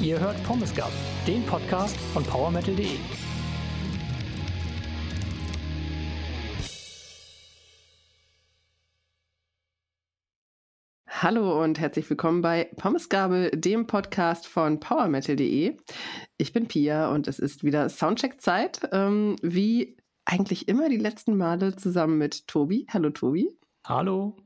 Ihr hört Pommes Gab, den Podcast von PowerMetal.de. Hallo und herzlich willkommen bei Pommesgabel, dem Podcast von PowerMetal.de. Ich bin Pia und es ist wieder Soundcheck-Zeit, ähm, wie eigentlich immer die letzten Male zusammen mit Tobi. Hallo Tobi. Hallo.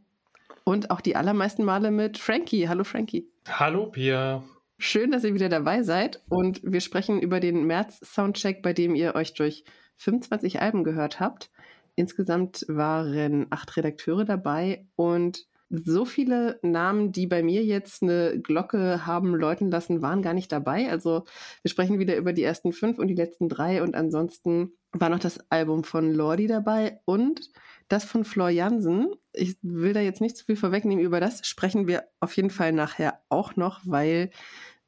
Und auch die allermeisten Male mit Frankie. Hallo Frankie. Hallo Pia. Schön, dass ihr wieder dabei seid und wir sprechen über den März-Soundcheck, bei dem ihr euch durch 25 Alben gehört habt. Insgesamt waren acht Redakteure dabei und so viele Namen, die bei mir jetzt eine Glocke haben läuten lassen, waren gar nicht dabei. Also wir sprechen wieder über die ersten fünf und die letzten drei und ansonsten war noch das Album von Lordi dabei und das von Flor Jansen. Ich will da jetzt nicht zu viel vorwegnehmen, über das sprechen wir auf jeden Fall nachher auch noch, weil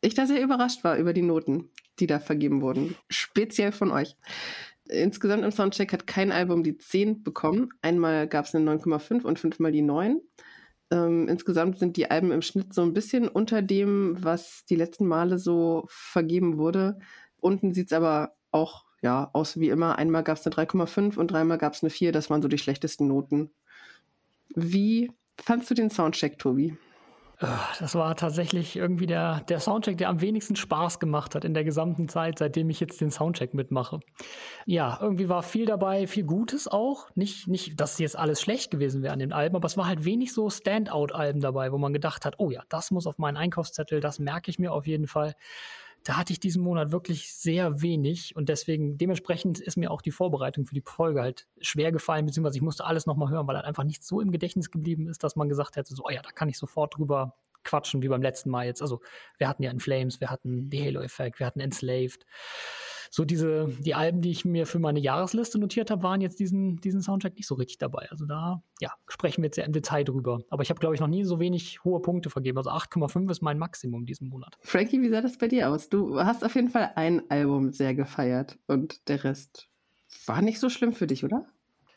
ich da sehr überrascht war über die Noten, die da vergeben wurden. Speziell von euch. Insgesamt im Soundcheck hat kein Album die 10 bekommen. Einmal gab es eine 9,5 und fünfmal die 9. Ähm, insgesamt sind die Alben im Schnitt so ein bisschen unter dem, was die letzten Male so vergeben wurde. Unten sieht es aber auch ja, aus wie immer. Einmal gab es eine 3,5 und dreimal gab es eine 4. Das waren so die schlechtesten Noten. Wie fandst du den Soundcheck, Tobi? Ah, das war tatsächlich irgendwie der, der Soundcheck, der am wenigsten Spaß gemacht hat in der gesamten Zeit, seitdem ich jetzt den Soundcheck mitmache. Ja, irgendwie war viel dabei, viel Gutes auch. Nicht, nicht dass jetzt alles schlecht gewesen wäre an den Alben, aber es war halt wenig so Standout-Alben dabei, wo man gedacht hat, oh ja, das muss auf meinen Einkaufszettel, das merke ich mir auf jeden Fall da hatte ich diesen Monat wirklich sehr wenig und deswegen dementsprechend ist mir auch die Vorbereitung für die Folge halt schwer gefallen, beziehungsweise ich musste alles nochmal hören, weil halt einfach nicht so im Gedächtnis geblieben ist, dass man gesagt hätte, so, oh ja, da kann ich sofort drüber quatschen, wie beim letzten Mal jetzt. Also wir hatten ja In Flames, wir hatten The Halo-Effekt, wir hatten Enslaved so diese, die Alben, die ich mir für meine Jahresliste notiert habe, waren jetzt diesen, diesen Soundtrack nicht so richtig dabei. Also da, ja, sprechen wir jetzt sehr im Detail drüber. Aber ich habe, glaube ich, noch nie so wenig hohe Punkte vergeben. Also 8,5 ist mein Maximum diesen Monat. Frankie, wie sah das bei dir aus? Du hast auf jeden Fall ein Album sehr gefeiert und der Rest war nicht so schlimm für dich, oder?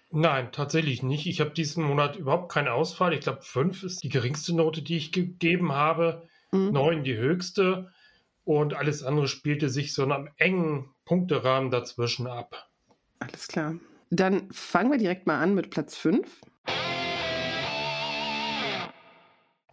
Nein, tatsächlich nicht. Ich habe diesen Monat überhaupt keine Auswahl. Ich glaube, 5 ist die geringste Note, die ich gegeben habe. Mhm. 9 die höchste. Und alles andere spielte sich so in einem engen Punkterahmen dazwischen ab. Alles klar. Dann fangen wir direkt mal an mit Platz 5.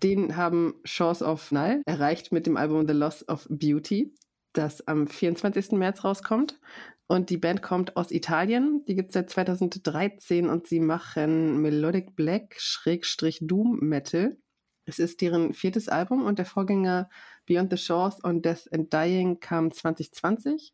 Den haben Chance of Null erreicht mit dem Album The Loss of Beauty, das am 24. März rauskommt. Und die Band kommt aus Italien. Die gibt es seit 2013 und sie machen Melodic Black Schrägstrich Doom Metal. Es ist deren viertes Album und der Vorgänger Beyond the Shores und Death and Dying kam 2020.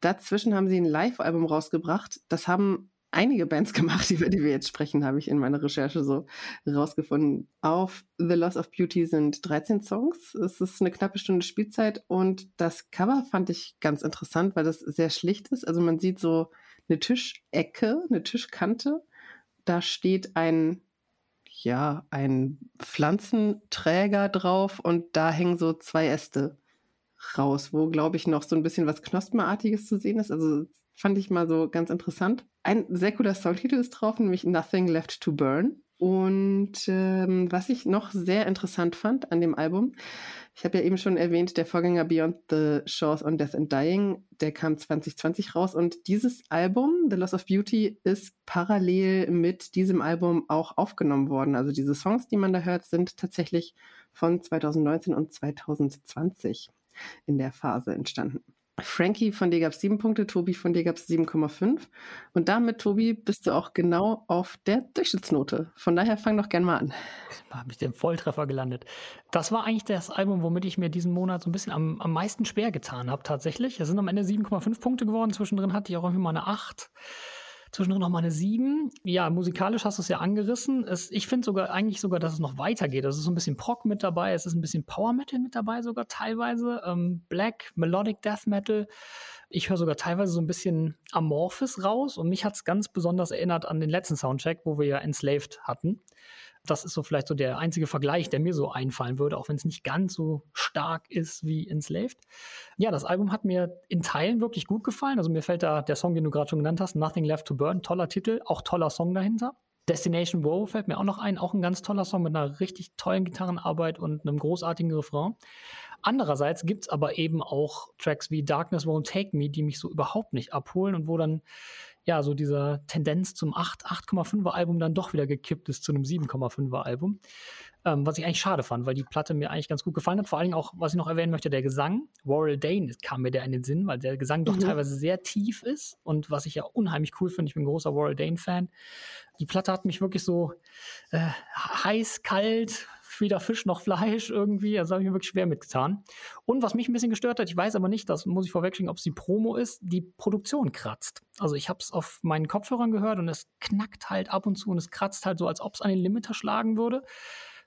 Dazwischen haben sie ein Live-Album rausgebracht. Das haben einige Bands gemacht, über die wir jetzt sprechen, habe ich in meiner Recherche so rausgefunden. Auf The Loss of Beauty sind 13 Songs. Es ist eine knappe Stunde Spielzeit und das Cover fand ich ganz interessant, weil das sehr schlicht ist. Also man sieht so eine Tischecke, eine Tischkante. Da steht ein ja, ein Pflanzenträger drauf und da hängen so zwei Äste raus, wo, glaube ich, noch so ein bisschen was Knospenartiges zu sehen ist. Also fand ich mal so ganz interessant. Ein sehr cooler Songtitel ist drauf, nämlich Nothing Left to Burn. Und ähm, was ich noch sehr interessant fand an dem Album, ich habe ja eben schon erwähnt, der Vorgänger Beyond the Shores on Death and Dying, der kam 2020 raus und dieses Album, The Loss of Beauty, ist parallel mit diesem Album auch aufgenommen worden. Also diese Songs, die man da hört, sind tatsächlich von 2019 und 2020 in der Phase entstanden. Frankie, von dir gab es sieben Punkte, Tobi, von dir gab es 7,5. Und damit, Tobi, bist du auch genau auf der Durchschnittsnote. Von daher fang doch gern mal an. Da habe ich den Volltreffer gelandet. Das war eigentlich das Album, womit ich mir diesen Monat so ein bisschen am, am meisten schwer getan habe, tatsächlich. Es sind am Ende 7,5 Punkte geworden. Zwischendrin hatte ich auch irgendwie mal eine 8 zwischendrin noch mal eine 7. Ja, musikalisch hast du es ja angerissen. Es, ich finde sogar eigentlich sogar, dass es noch weitergeht. Es ist so ein bisschen Prog mit dabei, es ist ein bisschen Power Metal mit dabei sogar teilweise. Ähm, Black, Melodic Death Metal. Ich höre sogar teilweise so ein bisschen Amorphis raus und mich hat es ganz besonders erinnert an den letzten Soundcheck, wo wir ja Enslaved hatten. Das ist so vielleicht so der einzige Vergleich, der mir so einfallen würde, auch wenn es nicht ganz so stark ist wie Enslaved. Ja, das Album hat mir in Teilen wirklich gut gefallen. Also mir fällt da der Song, den du gerade schon genannt hast, Nothing Left to Burn, toller Titel, auch toller Song dahinter. Destination Woe fällt mir auch noch ein, auch ein ganz toller Song mit einer richtig tollen Gitarrenarbeit und einem großartigen Refrain. Andererseits gibt es aber eben auch Tracks wie Darkness Won't Take Me, die mich so überhaupt nicht abholen und wo dann ja so dieser Tendenz zum 8, 8,5er Album dann doch wieder gekippt ist zu einem 7,5er Album. Ähm, was ich eigentlich schade fand, weil die Platte mir eigentlich ganz gut gefallen hat. Vor allen Dingen auch, was ich noch erwähnen möchte, der Gesang. Warrell Dane kam mir der in den Sinn, weil der Gesang doch mhm. teilweise sehr tief ist und was ich ja unheimlich cool finde. Ich bin ein großer Warrell Dane-Fan. Die Platte hat mich wirklich so äh, heiß, kalt, weder Fisch noch Fleisch irgendwie. Also habe ich mir wirklich schwer mitgetan. Und was mich ein bisschen gestört hat, ich weiß aber nicht, das muss ich vorwegschicken, ob es die Promo ist, die Produktion kratzt. Also ich habe es auf meinen Kopfhörern gehört und es knackt halt ab und zu und es kratzt halt so, als ob es an den Limiter schlagen würde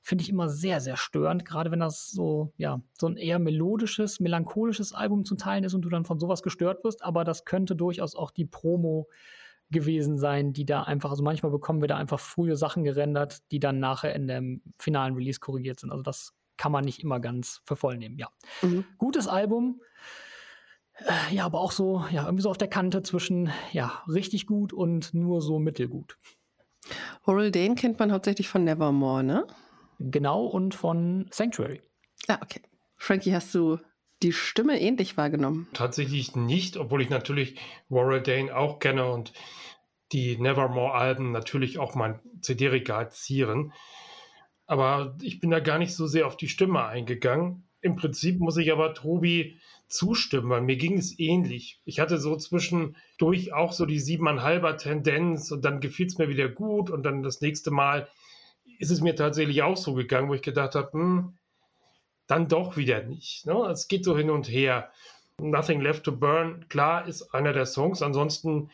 finde ich immer sehr, sehr störend, gerade wenn das so, ja, so ein eher melodisches, melancholisches Album zu teilen ist und du dann von sowas gestört wirst, aber das könnte durchaus auch die Promo gewesen sein, die da einfach, also manchmal bekommen wir da einfach frühe Sachen gerendert, die dann nachher in dem finalen Release korrigiert sind. Also das kann man nicht immer ganz für voll nehmen, ja. Mhm. Gutes Album. Äh, ja, aber auch so, ja, irgendwie so auf der Kante zwischen, ja, richtig gut und nur so mittelgut. Horal Dane kennt man hauptsächlich von Nevermore, ne? Genau, und von Sanctuary. Ah, okay. Frankie, hast du die Stimme ähnlich wahrgenommen? Tatsächlich nicht, obwohl ich natürlich Warren Dane auch kenne und die Nevermore-Alben natürlich auch mein CD-Regal zieren. Aber ich bin da gar nicht so sehr auf die Stimme eingegangen. Im Prinzip muss ich aber Tobi zustimmen, weil mir ging es ähnlich. Ich hatte so zwischendurch auch so die siebeneinhalber Tendenz und dann gefiel es mir wieder gut und dann das nächste Mal ist es mir tatsächlich auch so gegangen, wo ich gedacht habe, hm, dann doch wieder nicht. Ne? Es geht so hin und her. Nothing Left to Burn, klar, ist einer der Songs. Ansonsten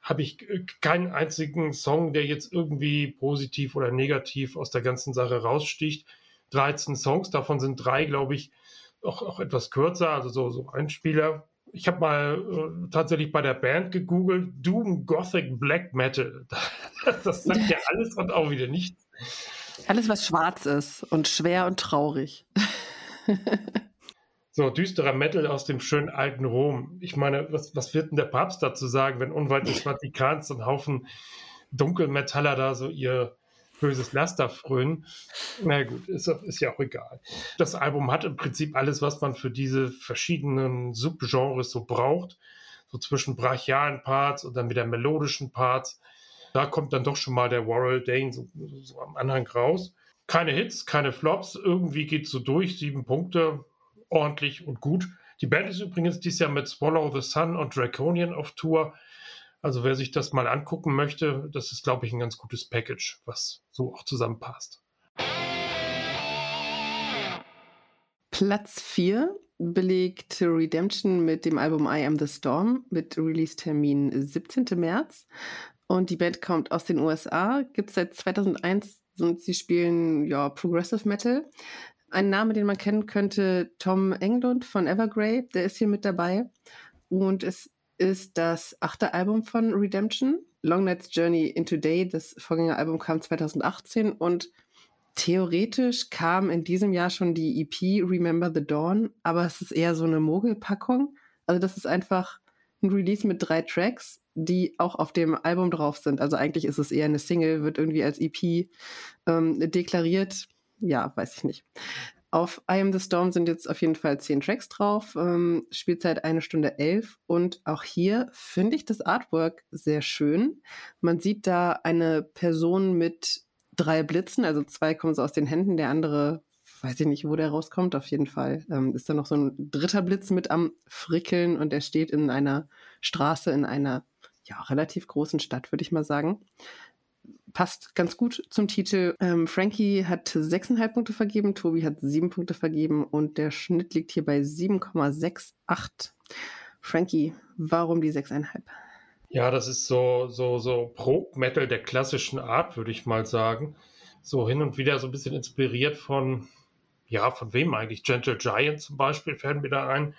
habe ich keinen einzigen Song, der jetzt irgendwie positiv oder negativ aus der ganzen Sache raussticht. 13 Songs, davon sind drei, glaube ich, auch, auch etwas kürzer, also so, so Einspieler. Ich habe mal äh, tatsächlich bei der Band gegoogelt, Doom Gothic Black Metal. das sagt ja alles und auch wieder nichts. Alles, was schwarz ist und schwer und traurig. so, düsterer Metal aus dem schönen alten Rom. Ich meine, was, was wird denn der Papst dazu sagen, wenn unweit des Vatikans ein Haufen Dunkelmetaller da so ihr böses Laster frönen? Na gut, ist, ist ja auch egal. Das Album hat im Prinzip alles, was man für diese verschiedenen Subgenres so braucht. So zwischen brachialen Parts und dann wieder melodischen Parts da kommt dann doch schon mal der Warrell Dane so, so am Anhang raus. Keine Hits, keine Flops, irgendwie geht so durch, sieben Punkte, ordentlich und gut. Die Band ist übrigens dieses Jahr mit Swallow the Sun und Draconian auf Tour. Also wer sich das mal angucken möchte, das ist, glaube ich, ein ganz gutes Package, was so auch zusammenpasst. Platz 4 belegt Redemption mit dem Album I Am the Storm mit Release-Termin 17. März. Und die Band kommt aus den USA, gibt es seit 2001 und sie spielen ja Progressive Metal. Ein Name, den man kennen könnte, Tom Englund von Evergrey, der ist hier mit dabei. Und es ist das achte Album von Redemption. Long Night's Journey into Day, das Vorgängeralbum kam 2018 und theoretisch kam in diesem Jahr schon die EP Remember the Dawn, aber es ist eher so eine Mogelpackung. Also das ist einfach ein Release mit drei Tracks die auch auf dem Album drauf sind. Also eigentlich ist es eher eine Single, wird irgendwie als EP ähm, deklariert. Ja, weiß ich nicht. Auf I Am the Storm sind jetzt auf jeden Fall zehn Tracks drauf, ähm, Spielzeit eine Stunde elf und auch hier finde ich das Artwork sehr schön. Man sieht da eine Person mit drei Blitzen, also zwei kommen so aus den Händen, der andere weiß ich nicht, wo der rauskommt. Auf jeden Fall ähm, ist da noch so ein dritter Blitz mit am Frickeln und er steht in einer Straße in einer ja, relativ großen Stadt, würde ich mal sagen. Passt ganz gut zum Titel. Ähm, Frankie hat sechseinhalb Punkte vergeben, Tobi hat sieben Punkte vergeben und der Schnitt liegt hier bei 7,68. Frankie, warum die sechseinhalb? Ja, das ist so, so, so Pro-Metal der klassischen Art, würde ich mal sagen. So hin und wieder so ein bisschen inspiriert von, ja, von wem eigentlich? Gentle Giant zum Beispiel fällt mir da ein.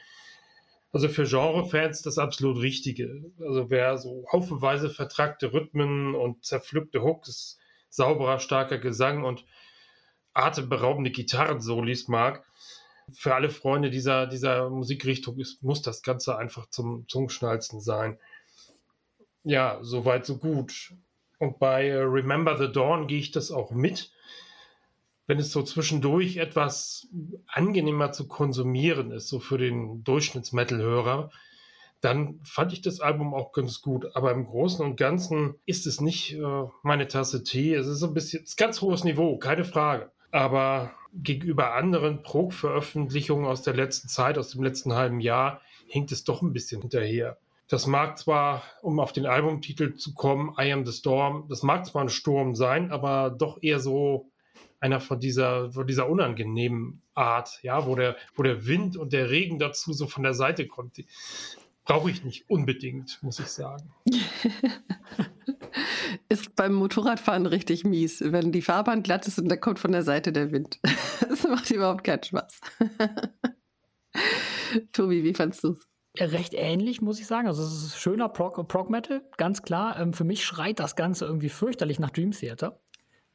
Also für Genre-Fans das absolut Richtige. Also wer so haufenweise vertrackte Rhythmen und zerpflückte Hooks, sauberer, starker Gesang und atemberaubende Gitarrensolis mag, für alle Freunde dieser, dieser Musikrichtung ist, muss das Ganze einfach zum Zungenschnalzen sein. Ja, soweit, so gut. Und bei äh, Remember the Dawn gehe ich das auch mit. Wenn es so zwischendurch etwas angenehmer zu konsumieren ist, so für den Durchschnittsmetal-Hörer, dann fand ich das Album auch ganz gut. Aber im Großen und Ganzen ist es nicht äh, meine Tasse Tee. Es ist ein bisschen, ist ganz hohes Niveau, keine Frage. Aber gegenüber anderen Prog-Veröffentlichungen aus der letzten Zeit, aus dem letzten halben Jahr, hinkt es doch ein bisschen hinterher. Das mag zwar, um auf den Albumtitel zu kommen, I Am the Storm, das mag zwar ein Sturm sein, aber doch eher so einer von dieser, von dieser unangenehmen Art, ja, wo der, wo der Wind und der Regen dazu so von der Seite kommt. Brauche ich nicht unbedingt, muss ich sagen. ist beim Motorradfahren richtig mies, wenn die Fahrbahn glatt ist und da kommt von der Seite der Wind. Das macht überhaupt keinen Spaß. Tobi, wie fandest du es? Recht ähnlich, muss ich sagen. Also, es ist schöner Prog, Prog Metal, ganz klar. Ähm, für mich schreit das Ganze irgendwie fürchterlich nach Dream Theater.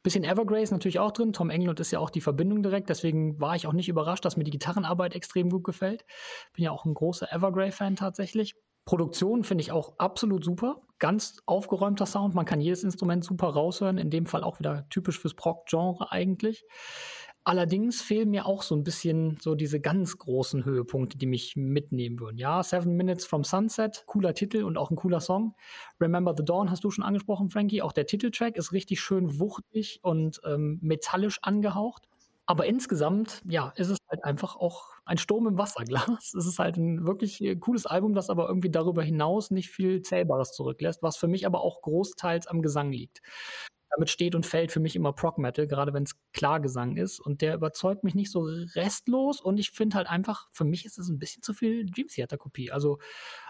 Bisschen Evergrace natürlich auch drin. Tom Englund ist ja auch die Verbindung direkt. Deswegen war ich auch nicht überrascht, dass mir die Gitarrenarbeit extrem gut gefällt. Bin ja auch ein großer Evergrey-Fan tatsächlich. Produktion finde ich auch absolut super. Ganz aufgeräumter Sound. Man kann jedes Instrument super raushören. In dem Fall auch wieder typisch fürs Prog-Genre eigentlich. Allerdings fehlen mir auch so ein bisschen so diese ganz großen Höhepunkte, die mich mitnehmen würden. Ja, Seven Minutes from Sunset, cooler Titel und auch ein cooler Song. Remember the Dawn hast du schon angesprochen, Frankie. Auch der Titeltrack ist richtig schön wuchtig und ähm, metallisch angehaucht. Aber insgesamt, ja, ist es halt einfach auch ein Sturm im Wasserglas. Es ist halt ein wirklich cooles Album, das aber irgendwie darüber hinaus nicht viel Zählbares zurücklässt, was für mich aber auch großteils am Gesang liegt damit steht und fällt für mich immer Prog Metal, gerade wenn es Klargesang ist. Und der überzeugt mich nicht so restlos. Und ich finde halt einfach, für mich ist es ein bisschen zu viel Dream Theater Kopie. Also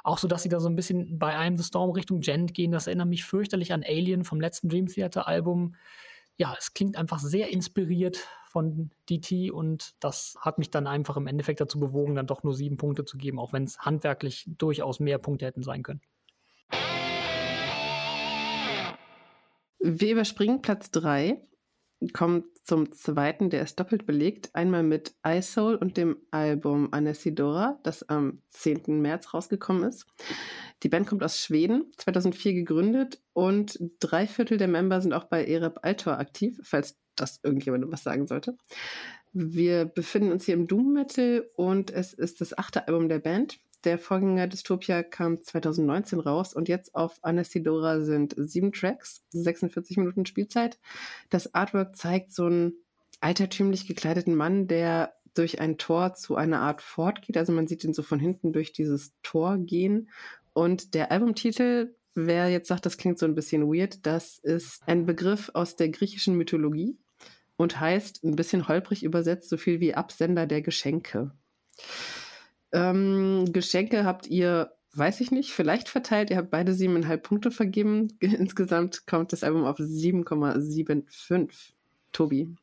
auch so, dass sie da so ein bisschen bei einem The Storm Richtung Gent gehen, das erinnert mich fürchterlich an Alien vom letzten Dream Theater Album. Ja, es klingt einfach sehr inspiriert von DT und das hat mich dann einfach im Endeffekt dazu bewogen, dann doch nur sieben Punkte zu geben, auch wenn es handwerklich durchaus mehr Punkte hätten sein können. Wir überspringen Platz 3, kommen zum zweiten, der ist doppelt belegt. Einmal mit iSoul und dem Album Anesidora, das am 10. März rausgekommen ist. Die Band kommt aus Schweden, 2004 gegründet und drei Viertel der Member sind auch bei Ereb Altor aktiv, falls das irgendjemandem was sagen sollte. Wir befinden uns hier im Doom Metal und es ist das achte Album der Band. Der Vorgänger Dystopia kam 2019 raus und jetzt auf Anasidora sind sieben Tracks, 46 Minuten Spielzeit. Das Artwork zeigt so einen altertümlich gekleideten Mann, der durch ein Tor zu einer Art Fort geht. Also man sieht ihn so von hinten durch dieses Tor gehen. Und der Albumtitel, wer jetzt sagt, das klingt so ein bisschen weird, das ist ein Begriff aus der griechischen Mythologie und heißt ein bisschen holprig übersetzt so viel wie Absender der Geschenke. Ähm, Geschenke habt ihr, weiß ich nicht, vielleicht verteilt. Ihr habt beide siebeneinhalb Punkte vergeben. Insgesamt kommt das Album auf 7,75. Tobi.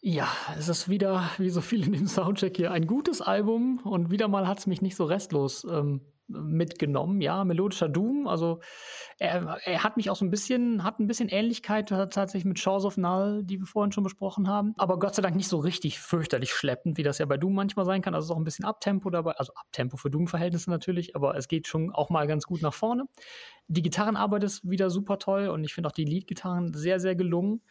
Ja, es ist wieder, wie so viel in dem Soundcheck hier, ein gutes Album und wieder mal hat es mich nicht so restlos ähm, mitgenommen. Ja, melodischer Doom. Also er, er, hat mich auch so ein bisschen, hat ein bisschen Ähnlichkeit tatsächlich mit Shores of Null, die wir vorhin schon besprochen haben. Aber Gott sei Dank nicht so richtig fürchterlich schleppend, wie das ja bei Doom manchmal sein kann. Also auch ein bisschen Abtempo dabei. Also Abtempo für Doom-Verhältnisse natürlich, aber es geht schon auch mal ganz gut nach vorne. Die Gitarrenarbeit ist wieder super toll und ich finde auch die Lead-Gitarren sehr, sehr gelungen.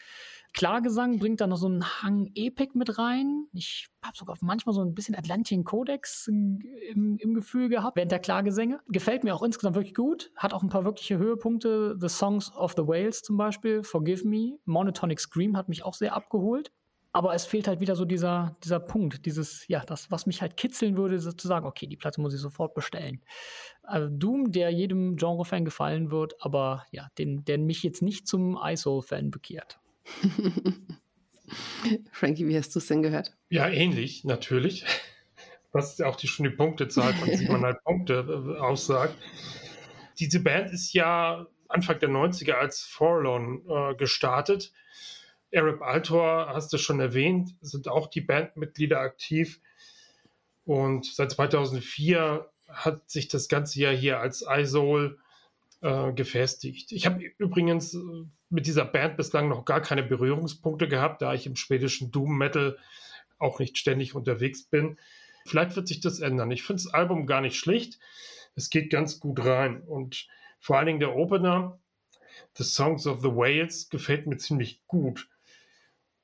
Klargesang bringt da noch so einen Hang Epic mit rein. Ich habe sogar manchmal so ein bisschen Atlantian Codex im, im, Gefühl gehabt während der Klagesänge. Gefällt mir auch insgesamt wirklich gut. Hat auch ein paar wirkliche Höhepunkte. The Songs of the Whales zum Beispiel, Forgive Me. Monotonic Scream hat mich auch sehr abgeholt. Aber es fehlt halt wieder so dieser, dieser Punkt, dieses, ja, das, was mich halt kitzeln würde, zu sagen, okay, die Platte muss ich sofort bestellen. Also Doom, der jedem Genre-Fan gefallen wird, aber ja, den, der mich jetzt nicht zum ISO-Fan bekehrt. Frankie, wie hast du es denn gehört? Ja, ähnlich, natürlich. Was auch die, schon die Punktezahl von 7,5 Punkte äh, aussagt. Diese Band ist ja Anfang der 90er als Forlorn äh, gestartet. Arab Altor, hast du schon erwähnt, sind auch die Bandmitglieder aktiv. Und seit 2004 hat sich das ganze Jahr hier als iSoul äh, gefestigt. Ich habe übrigens äh, mit dieser Band bislang noch gar keine Berührungspunkte gehabt, da ich im schwedischen Doom Metal auch nicht ständig unterwegs bin. Vielleicht wird sich das ändern. Ich finde das Album gar nicht schlecht. Es geht ganz gut rein. Und vor allen Dingen der Opener, The Songs of the Whales gefällt mir ziemlich gut,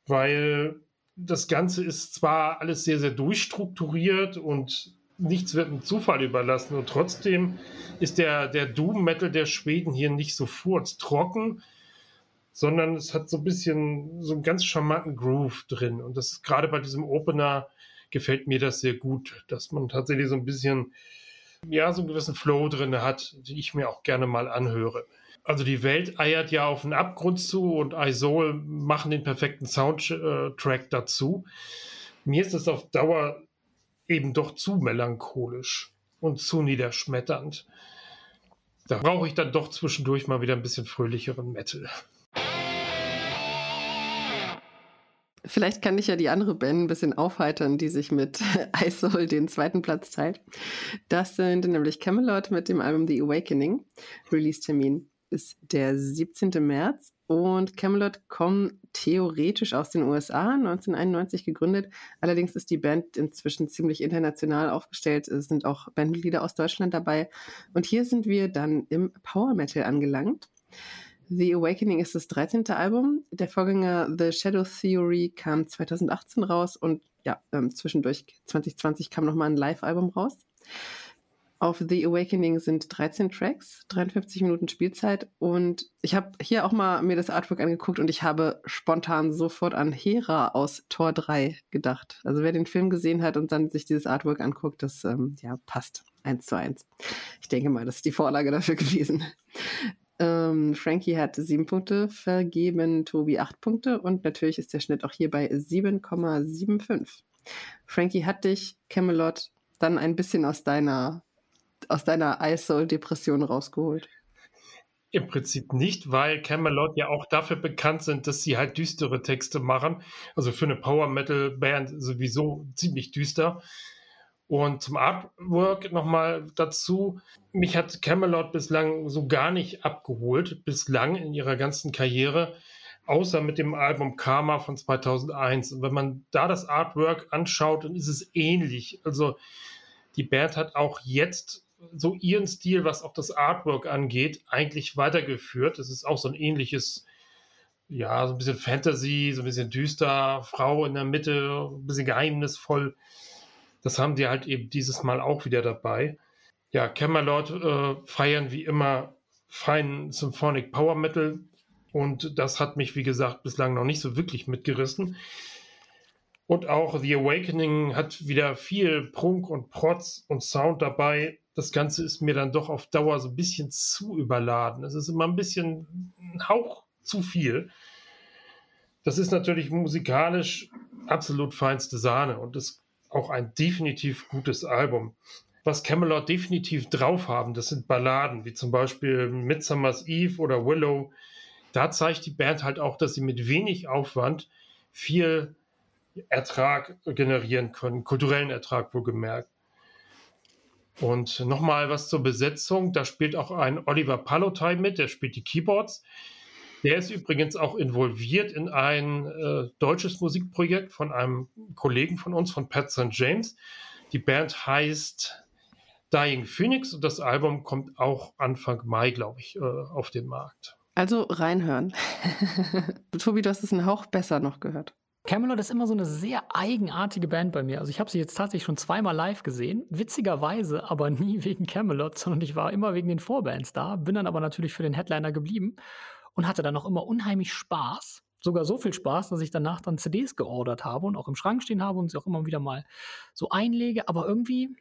weil das Ganze ist zwar alles sehr, sehr durchstrukturiert und nichts wird dem Zufall überlassen und trotzdem ist der, der Doom-Metal der Schweden hier nicht so furztrocken, sondern es hat so ein bisschen so einen ganz charmanten Groove drin und das gerade bei diesem Opener gefällt mir das sehr gut, dass man tatsächlich so ein bisschen, ja, so einen gewissen Flow drin hat, die ich mir auch gerne mal anhöre. Also die Welt eiert ja auf einen Abgrund zu und Isol machen den perfekten Soundtrack dazu. Mir ist es auf Dauer eben doch zu melancholisch und zu niederschmetternd. Da brauche ich dann doch zwischendurch mal wieder ein bisschen fröhlicheren Metal. Vielleicht kann ich ja die andere Band ein bisschen aufheitern, die sich mit Isoul den zweiten Platz teilt. Das sind nämlich Camelot mit dem Album The Awakening. Release-Termin ist der 17. März und Camelot kommen theoretisch aus den USA, 1991 gegründet. Allerdings ist die Band inzwischen ziemlich international aufgestellt. Es sind auch Bandmitglieder aus Deutschland dabei. Und hier sind wir dann im Power Metal angelangt. The Awakening ist das 13. Album. Der Vorgänger The Shadow Theory kam 2018 raus und ja, ähm, zwischendurch 2020 kam nochmal ein Live-Album raus. Auf The Awakening sind 13 Tracks, 53 Minuten Spielzeit und ich habe hier auch mal mir das Artwork angeguckt und ich habe spontan sofort an Hera aus Tor 3 gedacht. Also wer den Film gesehen hat und dann sich dieses Artwork anguckt, das ähm, ja, passt eins zu eins. Ich denke mal, das ist die Vorlage dafür gewesen. Ähm, Frankie hat sieben Punkte vergeben, Tobi acht Punkte und natürlich ist der Schnitt auch hier bei 7,75. Frankie hat dich, Camelot, dann ein bisschen aus deiner, aus deiner ISO-Depression rausgeholt. Im Prinzip nicht, weil Camelot ja auch dafür bekannt sind, dass sie halt düstere Texte machen. Also für eine Power Metal Band sowieso ziemlich düster. Und zum Artwork nochmal dazu. Mich hat Camelot bislang so gar nicht abgeholt, bislang in ihrer ganzen Karriere, außer mit dem Album Karma von 2001. Und wenn man da das Artwork anschaut, dann ist es ähnlich. Also die Band hat auch jetzt so ihren Stil, was auch das Artwork angeht, eigentlich weitergeführt. Es ist auch so ein ähnliches, ja, so ein bisschen Fantasy, so ein bisschen düster, Frau in der Mitte, ein bisschen geheimnisvoll. Das haben die halt eben dieses Mal auch wieder dabei. Ja, Camelot äh, feiern wie immer feinen Symphonic Power Metal und das hat mich, wie gesagt, bislang noch nicht so wirklich mitgerissen. Und auch The Awakening hat wieder viel Prunk und Protz und Sound dabei. Das Ganze ist mir dann doch auf Dauer so ein bisschen zu überladen. Es ist immer ein bisschen ein Hauch zu viel. Das ist natürlich musikalisch absolut feinste Sahne und das auch ein definitiv gutes Album. Was Camelot definitiv drauf haben, das sind Balladen, wie zum Beispiel Midsummer's Eve oder Willow. Da zeigt die Band halt auch, dass sie mit wenig Aufwand viel Ertrag generieren können, kulturellen Ertrag wohlgemerkt. Und nochmal was zur Besetzung. Da spielt auch ein Oliver Palotai mit, der spielt die Keyboards. Der ist übrigens auch involviert in ein äh, deutsches Musikprojekt von einem Kollegen von uns, von Pat St. James. Die Band heißt Dying Phoenix und das Album kommt auch Anfang Mai, glaube ich, äh, auf den Markt. Also reinhören. Tobi, du hast es einen Hauch besser noch gehört. Camelot ist immer so eine sehr eigenartige Band bei mir. Also ich habe sie jetzt tatsächlich schon zweimal live gesehen. Witzigerweise aber nie wegen Camelot, sondern ich war immer wegen den Vorbands da, bin dann aber natürlich für den Headliner geblieben und hatte dann auch immer unheimlich Spaß. Sogar so viel Spaß, dass ich danach dann CDs geordert habe und auch im Schrank stehen habe und sie auch immer wieder mal so einlege. Aber irgendwie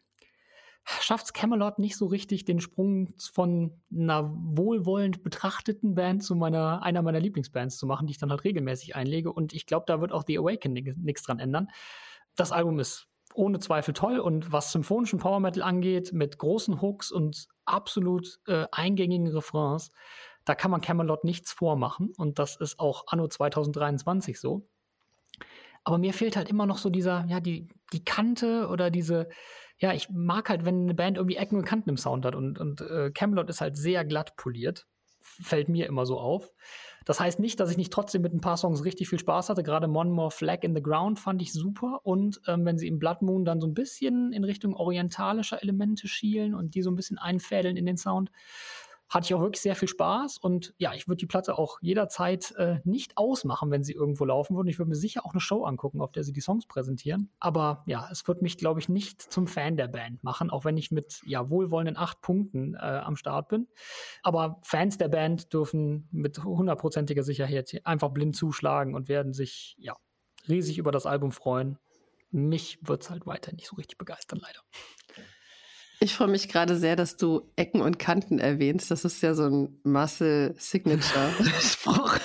schafft es Camelot nicht so richtig, den Sprung von einer wohlwollend betrachteten Band zu meiner, einer meiner Lieblingsbands zu machen, die ich dann halt regelmäßig einlege. Und ich glaube, da wird auch The Awakening nichts dran ändern. Das Album ist ohne Zweifel toll und was symphonischen Power Metal angeht, mit großen Hooks und absolut äh, eingängigen Refrains, da kann man Camelot nichts vormachen und das ist auch anno 2023 so. Aber mir fehlt halt immer noch so dieser, ja, die, die Kante oder diese, ja, ich mag halt, wenn eine Band irgendwie Ecken und Kanten im Sound hat und, und äh, Camelot ist halt sehr glatt poliert. Fällt mir immer so auf. Das heißt nicht, dass ich nicht trotzdem mit ein paar Songs richtig viel Spaß hatte. Gerade One More Flag in the Ground fand ich super. Und ähm, wenn sie im Blood Moon dann so ein bisschen in Richtung orientalischer Elemente schielen und die so ein bisschen einfädeln in den Sound, hatte ich auch wirklich sehr viel Spaß und ja, ich würde die Platte auch jederzeit äh, nicht ausmachen, wenn sie irgendwo laufen würde. Ich würde mir sicher auch eine Show angucken, auf der sie die Songs präsentieren. Aber ja, es wird mich, glaube ich, nicht zum Fan der Band machen, auch wenn ich mit ja, wohlwollenden acht Punkten äh, am Start bin. Aber Fans der Band dürfen mit hundertprozentiger Sicherheit einfach blind zuschlagen und werden sich ja riesig über das Album freuen. Mich wird es halt weiter nicht so richtig begeistern, leider. Ich freue mich gerade sehr, dass du Ecken und Kanten erwähnst. Das ist ja so ein Muscle Signature Spruch.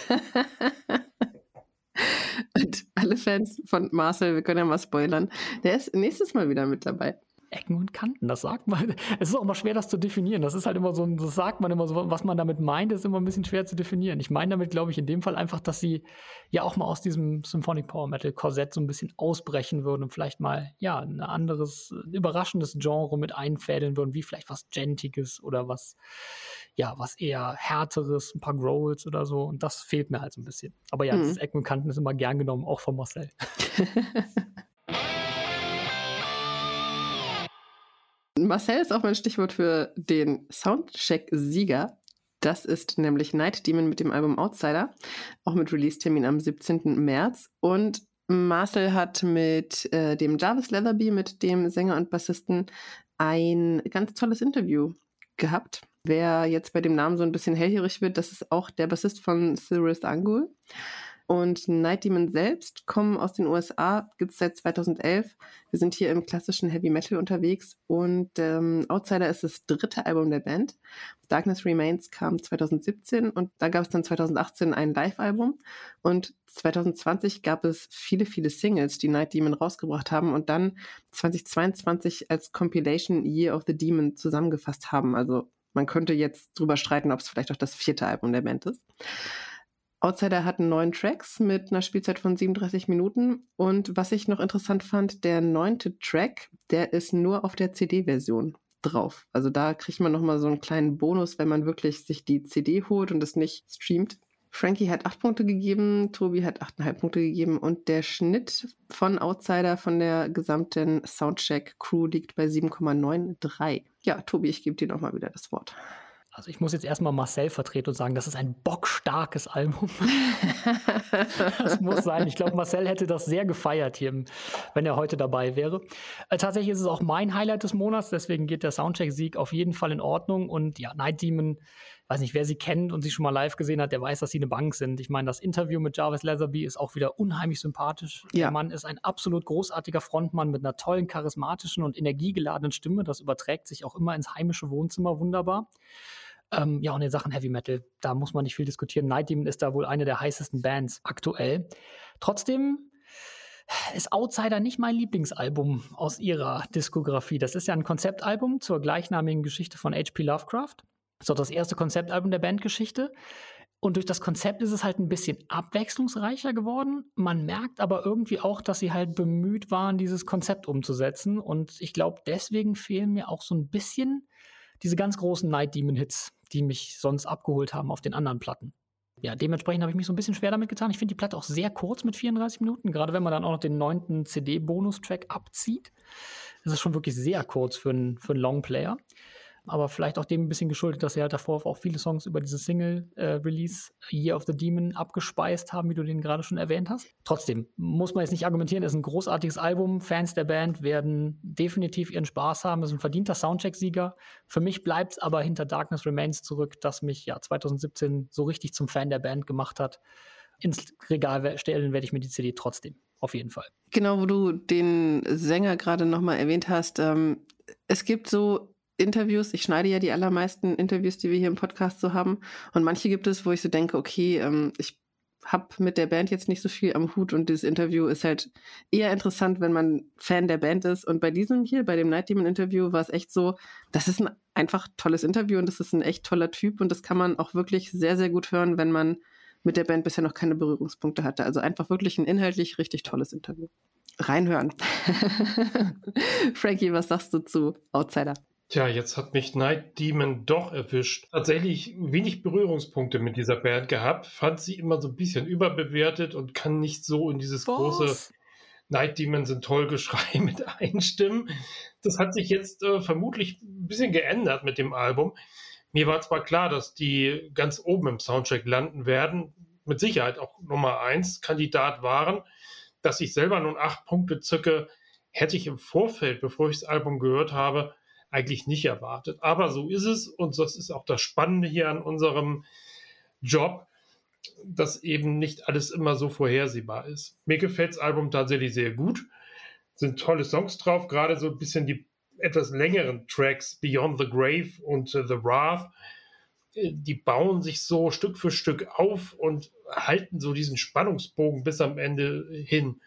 und alle Fans von Marcel, wir können ja mal spoilern, der ist nächstes Mal wieder mit dabei. Ecken und Kanten. Das sagt man. Es ist auch immer schwer, das zu definieren. Das ist halt immer so, ein, das sagt man immer so, was man damit meint, ist immer ein bisschen schwer zu definieren. Ich meine damit, glaube ich, in dem Fall einfach, dass sie ja auch mal aus diesem Symphonic Power Metal Korsett so ein bisschen ausbrechen würden und vielleicht mal, ja, ein anderes, überraschendes Genre mit einfädeln würden, wie vielleicht was Gentiges oder was, ja, was eher härteres, ein paar Growls oder so. Und das fehlt mir halt so ein bisschen. Aber ja, mhm. das Ecken und Kanten ist immer gern genommen, auch von Marcel. Marcel ist auch mein Stichwort für den Soundcheck-Sieger. Das ist nämlich Night Demon mit dem Album Outsider, auch mit Release-Termin am 17. März. Und Marcel hat mit äh, dem Jarvis Leatherby, mit dem Sänger und Bassisten, ein ganz tolles Interview gehabt. Wer jetzt bei dem Namen so ein bisschen hellhörig wird, das ist auch der Bassist von Cyrus Angul. Und Night Demon selbst kommen aus den USA, gibt es seit 2011. Wir sind hier im klassischen Heavy Metal unterwegs und ähm, Outsider ist das dritte Album der Band. Darkness Remains kam 2017 und da gab es dann 2018 ein Live-Album und 2020 gab es viele, viele Singles, die Night Demon rausgebracht haben und dann 2022 als Compilation Year of the Demon zusammengefasst haben. Also man könnte jetzt drüber streiten, ob es vielleicht auch das vierte Album der Band ist. Outsider hatten neun Tracks mit einer Spielzeit von 37 Minuten. Und was ich noch interessant fand, der neunte Track, der ist nur auf der CD-Version drauf. Also da kriegt man nochmal so einen kleinen Bonus, wenn man wirklich sich die CD holt und es nicht streamt. Frankie hat acht Punkte gegeben, Tobi hat achteinhalb Punkte gegeben und der Schnitt von Outsider von der gesamten Soundcheck-Crew liegt bei 7,93. Ja, Tobi, ich gebe dir nochmal wieder das Wort. Also ich muss jetzt erstmal Marcel vertreten und sagen, das ist ein bockstarkes Album. das muss sein. Ich glaube, Marcel hätte das sehr gefeiert hier, wenn er heute dabei wäre. Äh, tatsächlich ist es auch mein Highlight des Monats, deswegen geht der Soundcheck-Sieg auf jeden Fall in Ordnung. Und ja, Night Demon, weiß nicht, wer sie kennt und sie schon mal live gesehen hat, der weiß, dass sie eine Bank sind. Ich meine, das Interview mit Jarvis Leatherby ist auch wieder unheimlich sympathisch. Ja. Der Mann ist ein absolut großartiger Frontmann mit einer tollen, charismatischen und energiegeladenen Stimme. Das überträgt sich auch immer ins heimische Wohnzimmer wunderbar. Ähm, ja, und in Sachen Heavy Metal, da muss man nicht viel diskutieren. Night Demon ist da wohl eine der heißesten Bands aktuell. Trotzdem ist Outsider nicht mein Lieblingsalbum aus ihrer Diskografie. Das ist ja ein Konzeptalbum zur gleichnamigen Geschichte von H.P. Lovecraft. Auch das erste Konzeptalbum der Bandgeschichte. Und durch das Konzept ist es halt ein bisschen abwechslungsreicher geworden. Man merkt aber irgendwie auch, dass sie halt bemüht waren, dieses Konzept umzusetzen. Und ich glaube, deswegen fehlen mir auch so ein bisschen diese ganz großen Night Demon Hits die mich sonst abgeholt haben auf den anderen Platten. Ja, dementsprechend habe ich mich so ein bisschen schwer damit getan. Ich finde die Platte auch sehr kurz mit 34 Minuten, gerade wenn man dann auch noch den neunten CD-Bonustrack abzieht. Das ist schon wirklich sehr kurz für einen, für einen Longplayer aber vielleicht auch dem ein bisschen geschuldet, dass sie halt davor auch viele Songs über diese Single-Release äh, Year of the Demon abgespeist haben, wie du den gerade schon erwähnt hast. Trotzdem muss man jetzt nicht argumentieren, es ist ein großartiges Album. Fans der Band werden definitiv ihren Spaß haben. Es ist ein verdienter Soundcheck-Sieger. Für mich bleibt es aber hinter Darkness Remains zurück, das mich ja 2017 so richtig zum Fan der Band gemacht hat. Ins Regal stellen werde ich mir die CD trotzdem. Auf jeden Fall. Genau, wo du den Sänger gerade nochmal erwähnt hast. Ähm, es gibt so Interviews. Ich schneide ja die allermeisten Interviews, die wir hier im Podcast so haben. Und manche gibt es, wo ich so denke, okay, ähm, ich habe mit der Band jetzt nicht so viel am Hut und dieses Interview ist halt eher interessant, wenn man Fan der Band ist. Und bei diesem hier, bei dem Night Demon Interview, war es echt so, das ist ein einfach tolles Interview und das ist ein echt toller Typ und das kann man auch wirklich sehr, sehr gut hören, wenn man mit der Band bisher noch keine Berührungspunkte hatte. Also einfach wirklich ein inhaltlich richtig tolles Interview. Reinhören. Frankie, was sagst du zu Outsider? Tja, jetzt hat mich Night Demon doch erwischt. Tatsächlich wenig Berührungspunkte mit dieser Band gehabt. Fand sie immer so ein bisschen überbewertet und kann nicht so in dieses Was? große Night Demon sind toll Geschrei mit einstimmen. Das hat sich jetzt äh, vermutlich ein bisschen geändert mit dem Album. Mir war zwar klar, dass die ganz oben im Soundtrack landen werden, mit Sicherheit auch Nummer 1 Kandidat waren, dass ich selber nun acht Punkte zücke, hätte ich im Vorfeld, bevor ich das Album gehört habe, eigentlich nicht erwartet. Aber so ist es und das ist auch das Spannende hier an unserem Job, dass eben nicht alles immer so vorhersehbar ist. Mir gefällt das Album tatsächlich sehr gut. Sind tolle Songs drauf, gerade so ein bisschen die etwas längeren Tracks, Beyond the Grave und uh, The Wrath. Äh, die bauen sich so Stück für Stück auf und halten so diesen Spannungsbogen bis am Ende hin.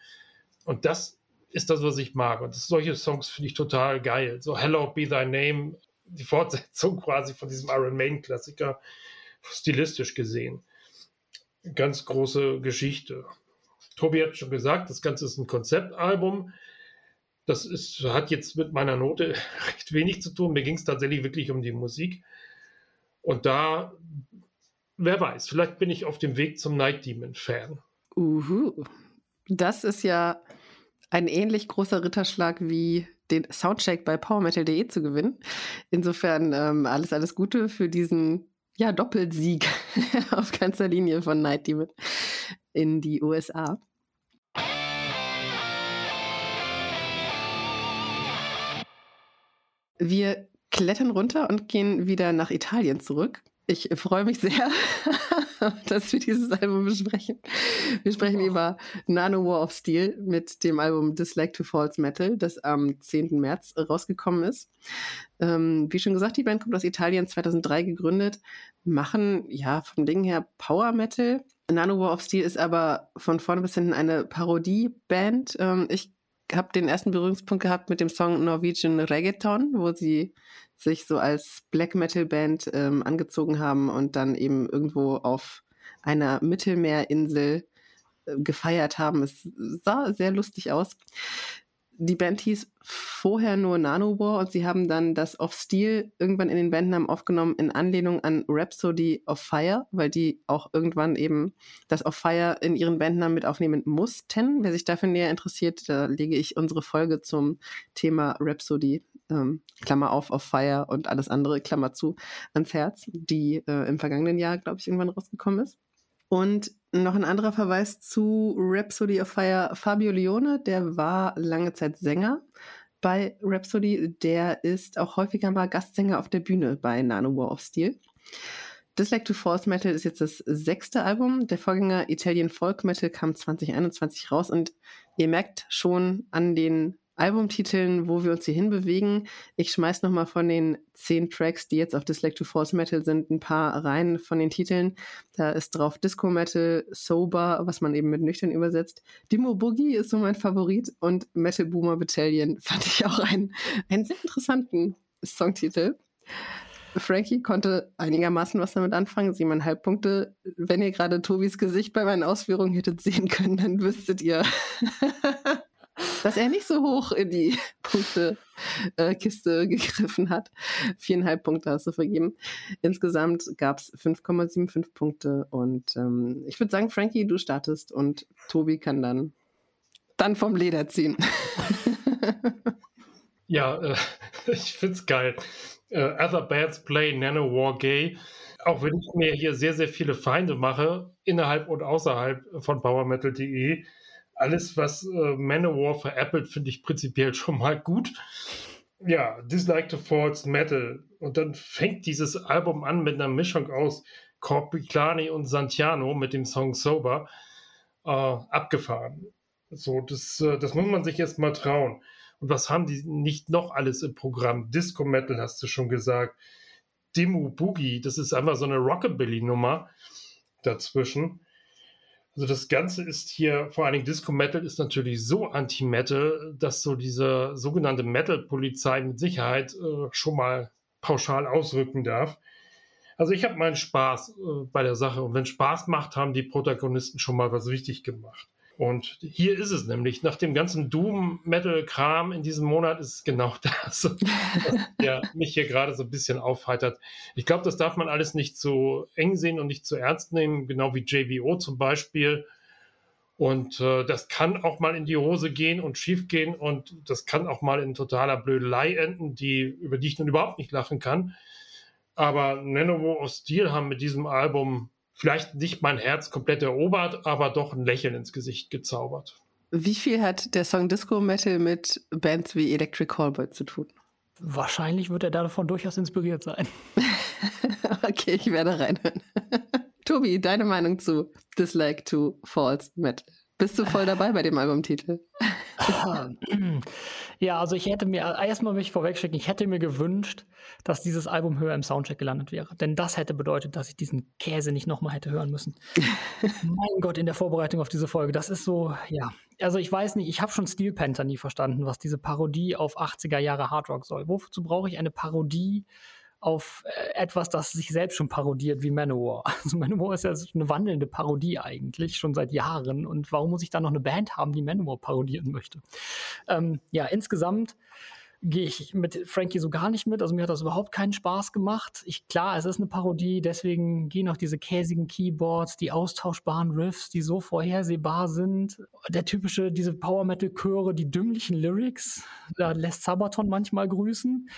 Und das ist das, was ich mag. Und solche Songs finde ich total geil. So Hello Be Thy Name, die Fortsetzung quasi von diesem Iron Maiden Klassiker, stilistisch gesehen. Ganz große Geschichte. Tobi hat schon gesagt, das Ganze ist ein Konzeptalbum. Das ist, hat jetzt mit meiner Note recht wenig zu tun. Mir ging es tatsächlich wirklich um die Musik. Und da, wer weiß, vielleicht bin ich auf dem Weg zum Night Demon Fan. Uhu. Das ist ja ein ähnlich großer Ritterschlag wie den Soundcheck bei powermetal.de zu gewinnen. Insofern ähm, alles, alles Gute für diesen ja, Doppelsieg auf ganzer Linie von Night Demon in die USA. Wir klettern runter und gehen wieder nach Italien zurück. Ich freue mich sehr, dass wir dieses Album besprechen. Wir sprechen oh. über Nano War of Steel mit dem Album Dislike to False Metal, das am 10. März rausgekommen ist. Ähm, wie schon gesagt, die Band kommt aus Italien, 2003 gegründet, machen ja vom Ding her Power Metal. Nano War of Steel ist aber von vorne bis hinten eine Parodie-Band. Ähm, ich habe den ersten Berührungspunkt gehabt mit dem Song Norwegian Reggaeton, wo sie sich so als Black Metal Band ähm, angezogen haben und dann eben irgendwo auf einer Mittelmeerinsel äh, gefeiert haben. Es sah sehr lustig aus. Die Band hieß vorher nur Nanowar und sie haben dann das Of Steel irgendwann in den Bandnamen aufgenommen in Anlehnung an Rhapsody of Fire, weil die auch irgendwann eben das Of Fire in ihren Bandnamen mit aufnehmen mussten. Wer sich dafür näher interessiert, da lege ich unsere Folge zum Thema Rhapsody ähm, Klammer auf, auf Fire und alles andere, Klammer zu, ans Herz, die äh, im vergangenen Jahr, glaube ich, irgendwann rausgekommen ist. Und noch ein anderer Verweis zu Rhapsody of Fire, Fabio Leone, der war lange Zeit Sänger bei Rhapsody, der ist auch häufiger mal Gastsänger auf der Bühne bei Nano War of Steel. Dislike to False Metal ist jetzt das sechste Album. Der Vorgänger Italian Folk Metal kam 2021 raus und ihr merkt schon an den Albumtiteln, wo wir uns hier hinbewegen. Ich schmeiß nochmal von den zehn Tracks, die jetzt auf Dislike to Force Metal sind, ein paar rein von den Titeln. Da ist drauf Disco Metal, Sober, was man eben mit nüchtern übersetzt. Dimo Boogie ist so mein Favorit und Metal Boomer Battalion fand ich auch einen, einen sehr interessanten Songtitel. Frankie konnte einigermaßen was damit anfangen, siebeneinhalb Punkte. Wenn ihr gerade Tobis Gesicht bei meinen Ausführungen hättet sehen können, dann wüsstet ihr, dass er nicht so hoch in die Punktekiste äh, gegriffen hat. Viereinhalb Punkte hast du vergeben. Insgesamt gab es 5,75 Punkte und ähm, ich würde sagen, Frankie, du startest und Tobi kann dann, dann vom Leder ziehen. ja, äh, ich es geil. Uh, other Bands Play Nano War Gay. Auch wenn ich mir hier sehr, sehr viele Feinde mache, innerhalb und außerhalb von PowerMetal.de, alles, was äh, Manowar veräppelt, finde ich prinzipiell schon mal gut. Ja, Dislike to False Metal. Und dann fängt dieses Album an mit einer Mischung aus Corpiclani und Santiano mit dem Song Sober äh, abgefahren. So, das, äh, das muss man sich jetzt mal trauen. Und was haben die nicht noch alles im Programm? Disco Metal hast du schon gesagt. Demo Boogie, das ist einfach so eine Rockabilly-Nummer dazwischen. Also das Ganze ist hier, vor allen Dingen Disco Metal ist natürlich so Anti-Metal, dass so diese sogenannte Metal-Polizei mit Sicherheit äh, schon mal pauschal ausrücken darf. Also ich habe meinen Spaß äh, bei der Sache und wenn Spaß macht, haben die Protagonisten schon mal was richtig gemacht. Und hier ist es nämlich, nach dem ganzen Doom-Metal-Kram in diesem Monat ist es genau das, ja, mich hier gerade so ein bisschen aufheitert. Ich glaube, das darf man alles nicht zu eng sehen und nicht zu ernst nehmen, genau wie JVO zum Beispiel. Und äh, das kann auch mal in die Hose gehen und schief gehen und das kann auch mal in totaler Blödelei enden, die, über die ich nun überhaupt nicht lachen kann. Aber Nanowar of Steel haben mit diesem Album vielleicht nicht mein Herz komplett erobert, aber doch ein Lächeln ins Gesicht gezaubert. Wie viel hat der Song Disco Metal mit Bands wie Electric Callboy zu tun? Wahrscheinlich wird er davon durchaus inspiriert sein. okay, ich werde reinhören. Tobi, deine Meinung zu Dislike to False Metal? Bist du voll dabei bei dem Albumtitel? Ja, also ich hätte mir erstmal mich vorwegschicken, ich hätte mir gewünscht, dass dieses Album höher im Soundtrack gelandet wäre. Denn das hätte bedeutet, dass ich diesen Käse nicht nochmal hätte hören müssen. mein Gott, in der Vorbereitung auf diese Folge, das ist so, ja. Also ich weiß nicht, ich habe schon Steel Panther nie verstanden, was diese Parodie auf 80er Jahre Hardrock soll. Wozu brauche ich eine Parodie auf äh, etwas, das sich selbst schon parodiert wie Manowar. Also Manowar ist ja eine wandelnde Parodie eigentlich, schon seit Jahren. Und warum muss ich da noch eine Band haben, die Manowar parodieren möchte? Ähm, ja, insgesamt gehe ich mit Frankie so gar nicht mit. Also mir hat das überhaupt keinen Spaß gemacht. Ich, klar, es ist eine Parodie, deswegen gehen auch diese käsigen Keyboards, die austauschbaren Riffs, die so vorhersehbar sind. Der typische, diese Power Metal Chöre, die dümmlichen Lyrics, da lässt Sabaton manchmal grüßen,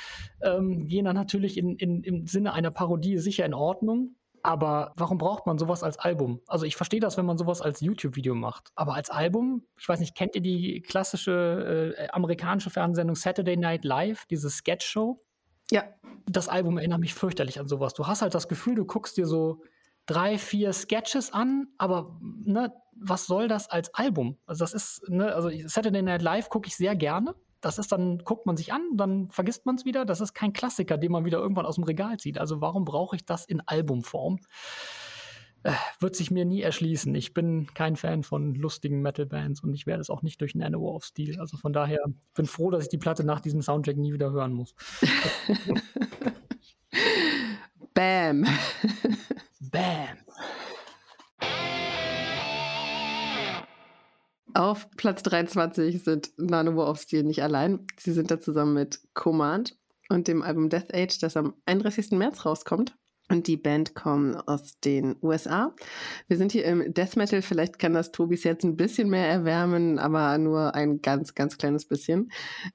ähm, gehen dann natürlich in, in, im Sinne einer Parodie sicher in Ordnung. Aber warum braucht man sowas als Album? Also ich verstehe das, wenn man sowas als YouTube-Video macht. Aber als Album, ich weiß nicht, kennt ihr die klassische äh, amerikanische Fernsehsendung Saturday Night Live, diese Sketch-Show? Ja. Das Album erinnert mich fürchterlich an sowas. Du hast halt das Gefühl, du guckst dir so drei, vier Sketches an, aber ne, was soll das als Album? Also das ist, ne, also Saturday Night Live gucke ich sehr gerne das ist dann, guckt man sich an, dann vergisst man es wieder. Das ist kein Klassiker, den man wieder irgendwann aus dem Regal zieht. Also warum brauche ich das in Albumform? Äh, wird sich mir nie erschließen. Ich bin kein Fan von lustigen Metal-Bands und ich werde es auch nicht durch Nanowar of Steel. Also von daher bin froh, dass ich die Platte nach diesem Soundtrack nie wieder hören muss. Bam. Platz 23 sind Nano of Steel nicht allein. Sie sind da zusammen mit Command und dem Album Death Age, das am 31. März rauskommt. Und die Band kommt aus den USA. Wir sind hier im Death Metal. Vielleicht kann das Tobis jetzt ein bisschen mehr erwärmen, aber nur ein ganz, ganz kleines bisschen.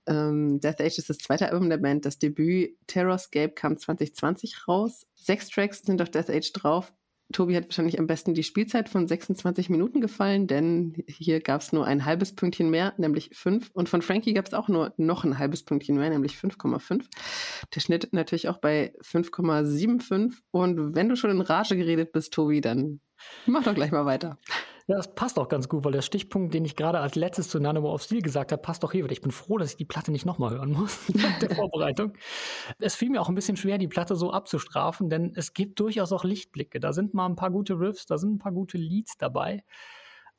Ähm, Death Age ist das zweite Album der Band. Das Debüt Terrorscape kam 2020 raus. Sechs Tracks sind auf Death Age drauf. Tobi hat wahrscheinlich am besten die Spielzeit von 26 Minuten gefallen, denn hier gab es nur ein halbes Pünktchen mehr, nämlich 5. Und von Frankie gab es auch nur noch ein halbes Pünktchen mehr, nämlich 5,5. Der Schnitt natürlich auch bei 5,75. Und wenn du schon in Rage geredet bist, Tobi, dann mach doch gleich mal weiter. Ja, das passt auch ganz gut, weil der Stichpunkt, den ich gerade als letztes zu Nano of Steel gesagt habe, passt doch hier wieder. Ich bin froh, dass ich die Platte nicht nochmal hören muss nach der Vorbereitung. Es fiel mir auch ein bisschen schwer, die Platte so abzustrafen, denn es gibt durchaus auch Lichtblicke. Da sind mal ein paar gute Riffs, da sind ein paar gute Leads dabei.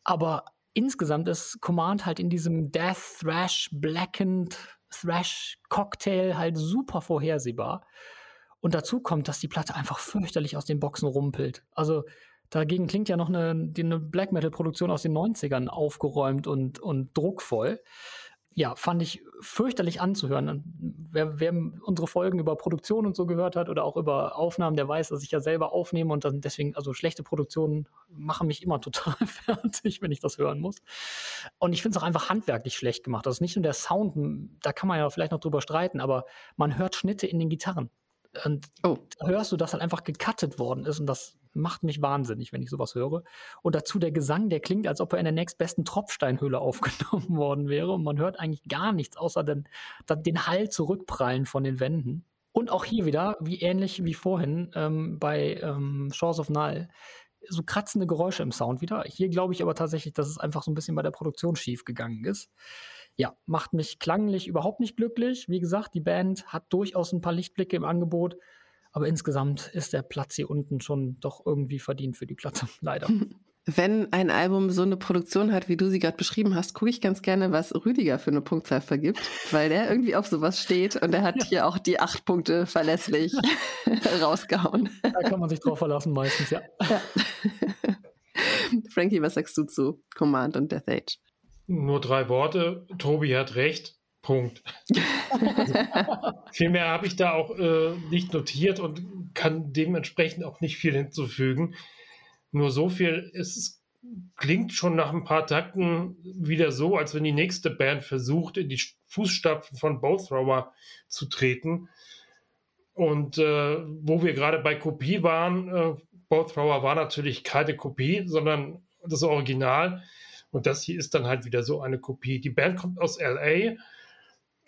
Aber insgesamt ist Command halt in diesem Death, Thrash, Blackened, Thrash Cocktail halt super vorhersehbar. Und dazu kommt, dass die Platte einfach fürchterlich aus den Boxen rumpelt. Also Dagegen klingt ja noch eine, eine Black Metal-Produktion aus den 90ern aufgeräumt und, und druckvoll. Ja, fand ich fürchterlich anzuhören. Wer, wer, unsere Folgen über Produktion und so gehört hat oder auch über Aufnahmen, der weiß, dass ich ja selber aufnehme und dann deswegen, also schlechte Produktionen machen mich immer total fertig, wenn ich das hören muss. Und ich finde es auch einfach handwerklich schlecht gemacht. Das ist nicht nur der Sound, da kann man ja vielleicht noch drüber streiten, aber man hört Schnitte in den Gitarren. Und oh. da hörst du, dass halt einfach gecuttet worden ist und das macht mich wahnsinnig, wenn ich sowas höre. Und dazu der Gesang, der klingt, als ob er in der nächstbesten Tropfsteinhöhle aufgenommen worden wäre. Und man hört eigentlich gar nichts, außer den, den Hall zurückprallen von den Wänden. Und auch hier wieder, wie ähnlich wie vorhin ähm, bei ähm, Shores of Null, so kratzende Geräusche im Sound wieder. Hier glaube ich aber tatsächlich, dass es einfach so ein bisschen bei der Produktion schief gegangen ist. Ja, macht mich klanglich überhaupt nicht glücklich. Wie gesagt, die Band hat durchaus ein paar Lichtblicke im Angebot. Aber insgesamt ist der Platz hier unten schon doch irgendwie verdient für die Platte, leider. Wenn ein Album so eine Produktion hat, wie du sie gerade beschrieben hast, gucke ich ganz gerne, was Rüdiger für eine Punktzahl vergibt, weil der irgendwie auf sowas steht und er hat ja. hier auch die acht Punkte verlässlich rausgehauen. Da kann man sich drauf verlassen meistens, ja. ja. Frankie, was sagst du zu Command und Death Age? Nur drei Worte. Tobi hat recht. Punkt. viel mehr habe ich da auch äh, nicht notiert und kann dementsprechend auch nicht viel hinzufügen. Nur so viel, es klingt schon nach ein paar Takten wieder so, als wenn die nächste Band versucht, in die Fußstapfen von Bowthrower zu treten. Und äh, wo wir gerade bei Kopie waren, äh, Both Thrower war natürlich keine Kopie, sondern das Original. Und das hier ist dann halt wieder so eine Kopie. Die Band kommt aus LA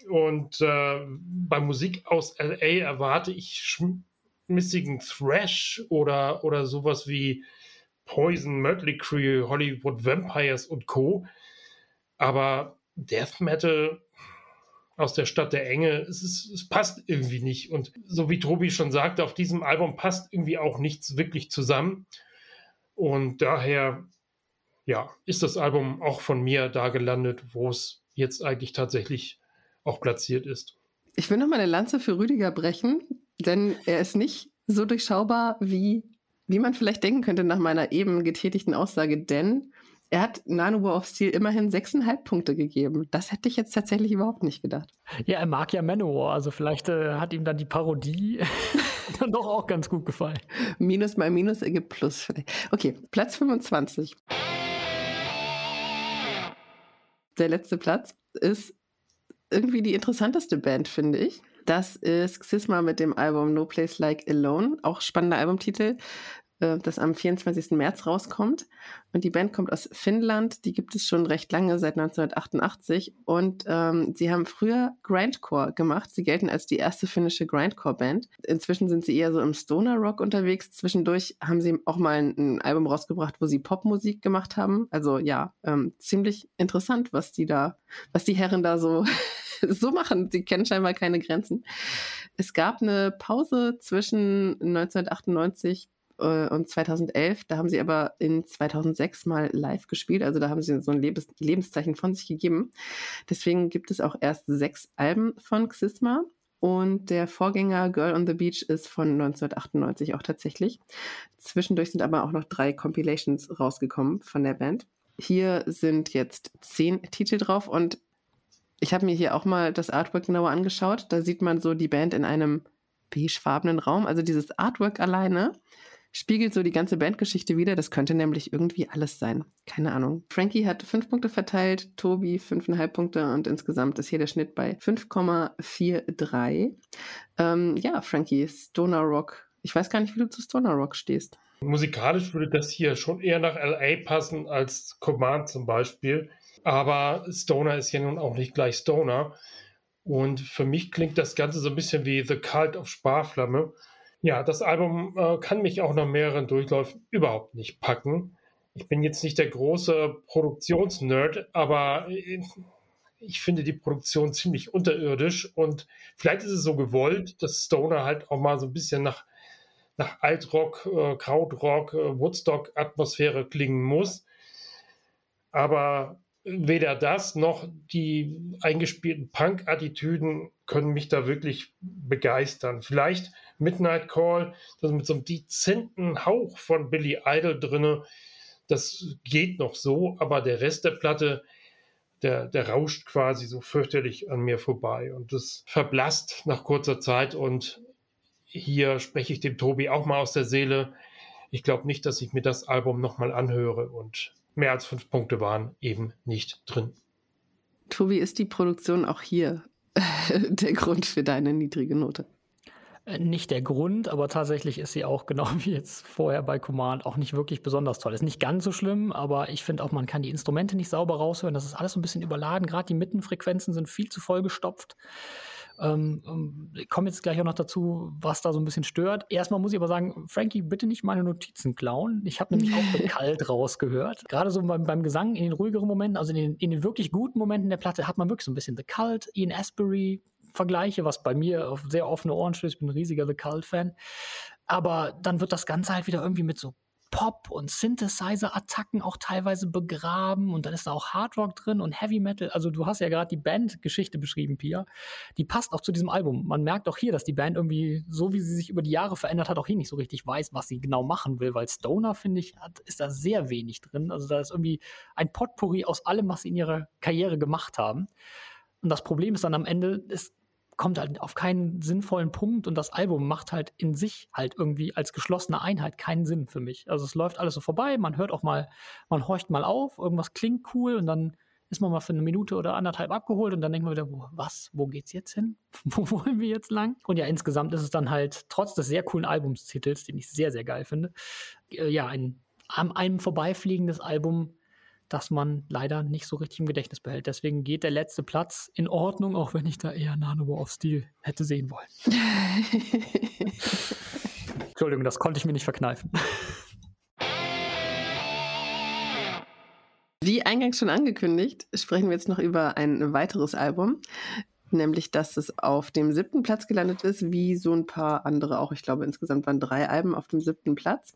und äh, bei Musik aus LA erwarte ich schmissigen Thrash oder, oder sowas wie Poison, Mötley Crue, Hollywood Vampires und Co. Aber Death Metal aus der Stadt der Enge, es, ist, es passt irgendwie nicht. Und so wie Tobi schon sagte, auf diesem Album passt irgendwie auch nichts wirklich zusammen. Und daher, ja, ist das Album auch von mir da gelandet, wo es jetzt eigentlich tatsächlich auch platziert ist. Ich will noch mal eine Lanze für Rüdiger brechen, denn er ist nicht so durchschaubar, wie, wie man vielleicht denken könnte nach meiner eben getätigten Aussage, denn er hat Nanowar of Steel immerhin sechseinhalb Punkte gegeben. Das hätte ich jetzt tatsächlich überhaupt nicht gedacht. Ja, er mag ja Manowar, also vielleicht äh, hat ihm dann die Parodie dann doch auch ganz gut gefallen. Minus mal Minus ergibt Plus. Okay, Platz 25. Der letzte Platz ist irgendwie die interessanteste Band, finde ich. Das ist Xisma mit dem Album No Place Like Alone. Auch spannender Albumtitel. Äh, das am 24. März rauskommt. Und die Band kommt aus Finnland. Die gibt es schon recht lange, seit 1988. Und ähm, sie haben früher Grindcore gemacht. Sie gelten als die erste finnische Grindcore-Band. Inzwischen sind sie eher so im Stoner-Rock unterwegs. Zwischendurch haben sie auch mal ein, ein Album rausgebracht, wo sie Popmusik gemacht haben. Also ja, ähm, ziemlich interessant, was die da, was die Herren da so so machen. Sie kennen scheinbar keine Grenzen. Es gab eine Pause zwischen 1998 äh, und 2011. Da haben sie aber in 2006 mal live gespielt. Also da haben sie so ein Lebens Lebenszeichen von sich gegeben. Deswegen gibt es auch erst sechs Alben von Xisma. Und der Vorgänger Girl on the Beach ist von 1998 auch tatsächlich. Zwischendurch sind aber auch noch drei Compilations rausgekommen von der Band. Hier sind jetzt zehn Titel drauf und ich habe mir hier auch mal das Artwork genauer angeschaut. Da sieht man so die Band in einem beigefarbenen Raum. Also dieses Artwork alleine spiegelt so die ganze Bandgeschichte wieder. Das könnte nämlich irgendwie alles sein. Keine Ahnung. Frankie hat fünf Punkte verteilt, Tobi fünfeinhalb Punkte und insgesamt ist hier der Schnitt bei 5,43. Ähm, ja, Frankie, Stoner Rock. Ich weiß gar nicht, wie du zu Stoner Rock stehst. Musikalisch würde das hier schon eher nach LA passen als Command zum Beispiel. Aber Stoner ist ja nun auch nicht gleich Stoner. Und für mich klingt das Ganze so ein bisschen wie The Cult of Sparflamme. Ja, das Album äh, kann mich auch nach mehreren Durchläufen überhaupt nicht packen. Ich bin jetzt nicht der große Produktionsnerd, aber äh, ich finde die Produktion ziemlich unterirdisch und vielleicht ist es so gewollt, dass Stoner halt auch mal so ein bisschen nach, nach Altrock, äh, Krautrock, äh, Woodstock-Atmosphäre klingen muss. Aber weder das noch die eingespielten Punk-Attitüden können mich da wirklich begeistern. Vielleicht Midnight Call, das mit so einem dezenten Hauch von Billy Idol drinne, das geht noch so, aber der Rest der Platte, der, der rauscht quasi so fürchterlich an mir vorbei und das verblasst nach kurzer Zeit und hier spreche ich dem Tobi auch mal aus der Seele. Ich glaube nicht, dass ich mir das Album nochmal anhöre und mehr als fünf Punkte waren eben nicht drin. Tobi, ist die Produktion auch hier der Grund für deine niedrige Note? Äh, nicht der Grund, aber tatsächlich ist sie auch genau wie jetzt vorher bei Command auch nicht wirklich besonders toll. Ist nicht ganz so schlimm, aber ich finde auch, man kann die Instrumente nicht sauber raushören. Das ist alles so ein bisschen überladen. Gerade die Mittenfrequenzen sind viel zu voll gestopft. Ähm, ähm, ich komme jetzt gleich auch noch dazu, was da so ein bisschen stört. Erstmal muss ich aber sagen, Frankie, bitte nicht meine Notizen klauen. Ich habe nämlich auch kalt rausgehört. Gerade so beim, beim, Gesang in den ruhigeren Momenten, also in den, in den, wirklich guten Momenten der Platte, hat man wirklich so ein bisschen The Cult, Ian Asbury, Vergleiche, was bei mir auf sehr offene Ohren stößt. Ich bin ein riesiger The Cult-Fan. Aber dann wird das Ganze halt wieder irgendwie mit so Pop- und Synthesizer-Attacken auch teilweise begraben und dann ist da auch Hardrock drin und Heavy Metal. Also du hast ja gerade die Bandgeschichte beschrieben, Pia. Die passt auch zu diesem Album. Man merkt auch hier, dass die Band irgendwie, so wie sie sich über die Jahre verändert hat, auch hier nicht so richtig weiß, was sie genau machen will, weil Stoner, finde ich, hat, ist da sehr wenig drin. Also da ist irgendwie ein Potpourri aus allem, was sie in ihrer Karriere gemacht haben. Und das Problem ist dann am Ende, es kommt halt auf keinen sinnvollen Punkt und das Album macht halt in sich halt irgendwie als geschlossene Einheit keinen Sinn für mich. Also es läuft alles so vorbei, man hört auch mal, man horcht mal auf, irgendwas klingt cool und dann ist man mal für eine Minute oder anderthalb abgeholt und dann denkt man wieder, was, wo geht's jetzt hin? wo wollen wir jetzt lang? Und ja, insgesamt ist es dann halt, trotz des sehr coolen Albumstitels, den ich sehr, sehr geil finde, äh, ja, ein an einem vorbeifliegendes Album, das man leider nicht so richtig im Gedächtnis behält. Deswegen geht der letzte Platz in Ordnung, auch wenn ich da eher Nano of Steel hätte sehen wollen. Entschuldigung, das konnte ich mir nicht verkneifen. Wie eingangs schon angekündigt, sprechen wir jetzt noch über ein weiteres Album, nämlich dass es auf dem siebten Platz gelandet ist, wie so ein paar andere auch. Ich glaube, insgesamt waren drei Alben auf dem siebten Platz.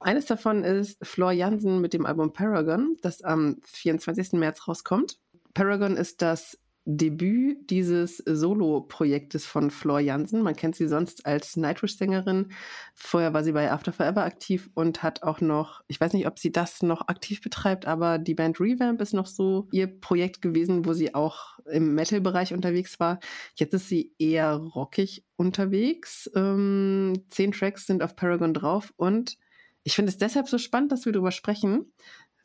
Eines davon ist Flor Jansen mit dem Album Paragon, das am 24. März rauskommt. Paragon ist das Debüt dieses Solo-Projektes von Flor Jansen. Man kennt sie sonst als Nightwish-Sängerin. Vorher war sie bei After Forever aktiv und hat auch noch, ich weiß nicht, ob sie das noch aktiv betreibt, aber die Band Revamp ist noch so ihr Projekt gewesen, wo sie auch im Metal-Bereich unterwegs war. Jetzt ist sie eher rockig unterwegs. Ähm, zehn Tracks sind auf Paragon drauf und ich finde es deshalb so spannend, dass wir darüber sprechen,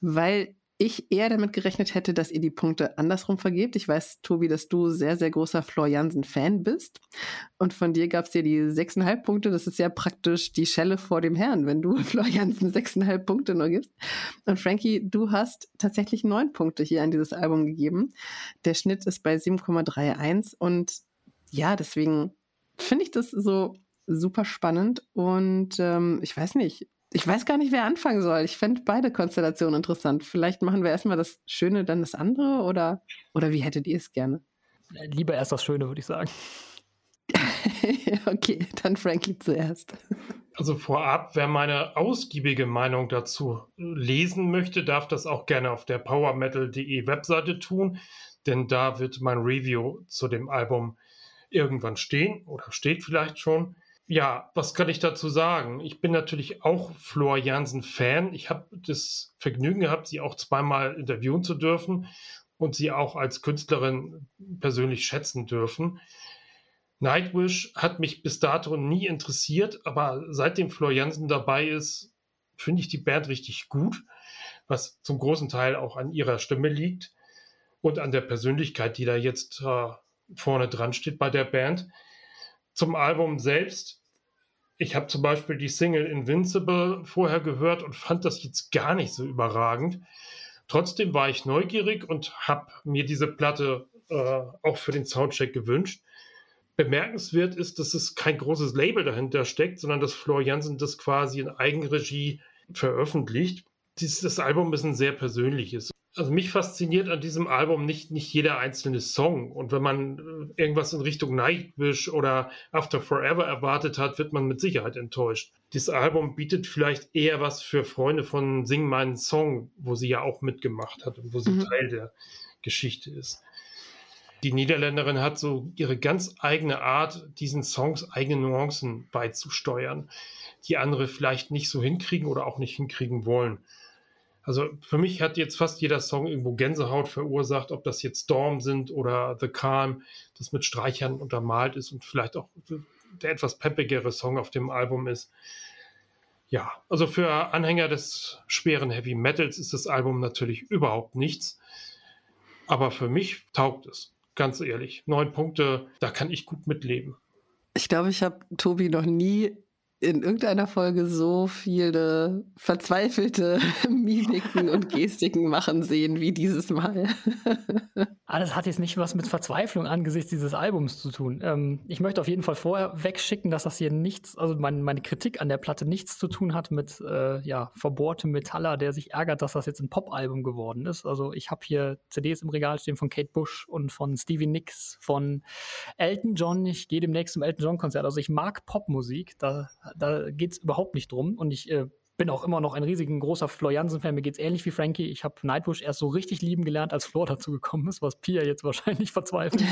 weil ich eher damit gerechnet hätte, dass ihr die Punkte andersrum vergebt. Ich weiß, Tobi, dass du sehr, sehr großer Flor Jansen-Fan bist. Und von dir gab es dir die sechseinhalb Punkte. Das ist ja praktisch die Schelle vor dem Herrn, wenn du Flor Jansen sechseinhalb Punkte nur gibst. Und Frankie, du hast tatsächlich neun Punkte hier an dieses Album gegeben. Der Schnitt ist bei 7,31. Und ja, deswegen finde ich das so super spannend. Und ähm, ich weiß nicht, ich weiß gar nicht, wer anfangen soll. Ich fände beide Konstellationen interessant. Vielleicht machen wir erstmal das Schöne, dann das andere oder, oder wie hättet ihr es gerne? Lieber erst das Schöne, würde ich sagen. okay, dann Frankie zuerst. Also vorab, wer meine ausgiebige Meinung dazu lesen möchte, darf das auch gerne auf der powermetal.de Webseite tun, denn da wird mein Review zu dem Album irgendwann stehen oder steht vielleicht schon. Ja, was kann ich dazu sagen? Ich bin natürlich auch Flor Jansen-Fan. Ich habe das Vergnügen gehabt, sie auch zweimal interviewen zu dürfen und sie auch als Künstlerin persönlich schätzen dürfen. Nightwish hat mich bis dato nie interessiert, aber seitdem Flor Jansen dabei ist, finde ich die Band richtig gut, was zum großen Teil auch an ihrer Stimme liegt und an der Persönlichkeit, die da jetzt äh, vorne dran steht bei der Band. Zum Album selbst. Ich habe zum Beispiel die Single Invincible vorher gehört und fand das jetzt gar nicht so überragend. Trotzdem war ich neugierig und habe mir diese Platte äh, auch für den Soundcheck gewünscht. Bemerkenswert ist, dass es kein großes Label dahinter steckt, sondern dass Flor Jansen das quasi in Eigenregie veröffentlicht. Dieses Album ist ein sehr persönliches also mich fasziniert an diesem Album nicht, nicht jeder einzelne Song. Und wenn man äh, irgendwas in Richtung Nightwish oder After Forever erwartet hat, wird man mit Sicherheit enttäuscht. Dieses Album bietet vielleicht eher was für Freunde von Sing meinen Song, wo sie ja auch mitgemacht hat und wo sie mhm. Teil der Geschichte ist. Die Niederländerin hat so ihre ganz eigene Art, diesen Songs eigene Nuancen beizusteuern, die andere vielleicht nicht so hinkriegen oder auch nicht hinkriegen wollen. Also für mich hat jetzt fast jeder Song irgendwo Gänsehaut verursacht, ob das jetzt Storm sind oder The Calm, das mit Streichern untermalt ist und vielleicht auch der etwas peppigere Song auf dem Album ist. Ja, also für Anhänger des schweren Heavy Metals ist das Album natürlich überhaupt nichts. Aber für mich taugt es, ganz ehrlich. Neun Punkte, da kann ich gut mitleben. Ich glaube, ich habe Tobi noch nie in irgendeiner Folge so viele verzweifelte Mimiken und Gestiken machen sehen wie dieses Mal. Alles hat jetzt nicht was mit Verzweiflung angesichts dieses Albums zu tun. Ähm, ich möchte auf jeden Fall vorher wegschicken, dass das hier nichts, also mein, meine Kritik an der Platte nichts zu tun hat mit äh, ja, verbohrtem Metaller, der sich ärgert, dass das jetzt ein Pop-Album geworden ist. Also ich habe hier CDs im Regal stehen von Kate Bush und von Stevie Nicks, von Elton John. Ich gehe demnächst zum Elton John-Konzert. Also ich mag Popmusik. Da da geht es überhaupt nicht drum. Und ich äh, bin auch immer noch ein riesigen großer Flor Jansen-Fan. Mir geht es ähnlich wie Frankie. Ich habe Nightwish erst so richtig lieben gelernt, als Flor dazu gekommen ist, was Pia jetzt wahrscheinlich verzweifelt.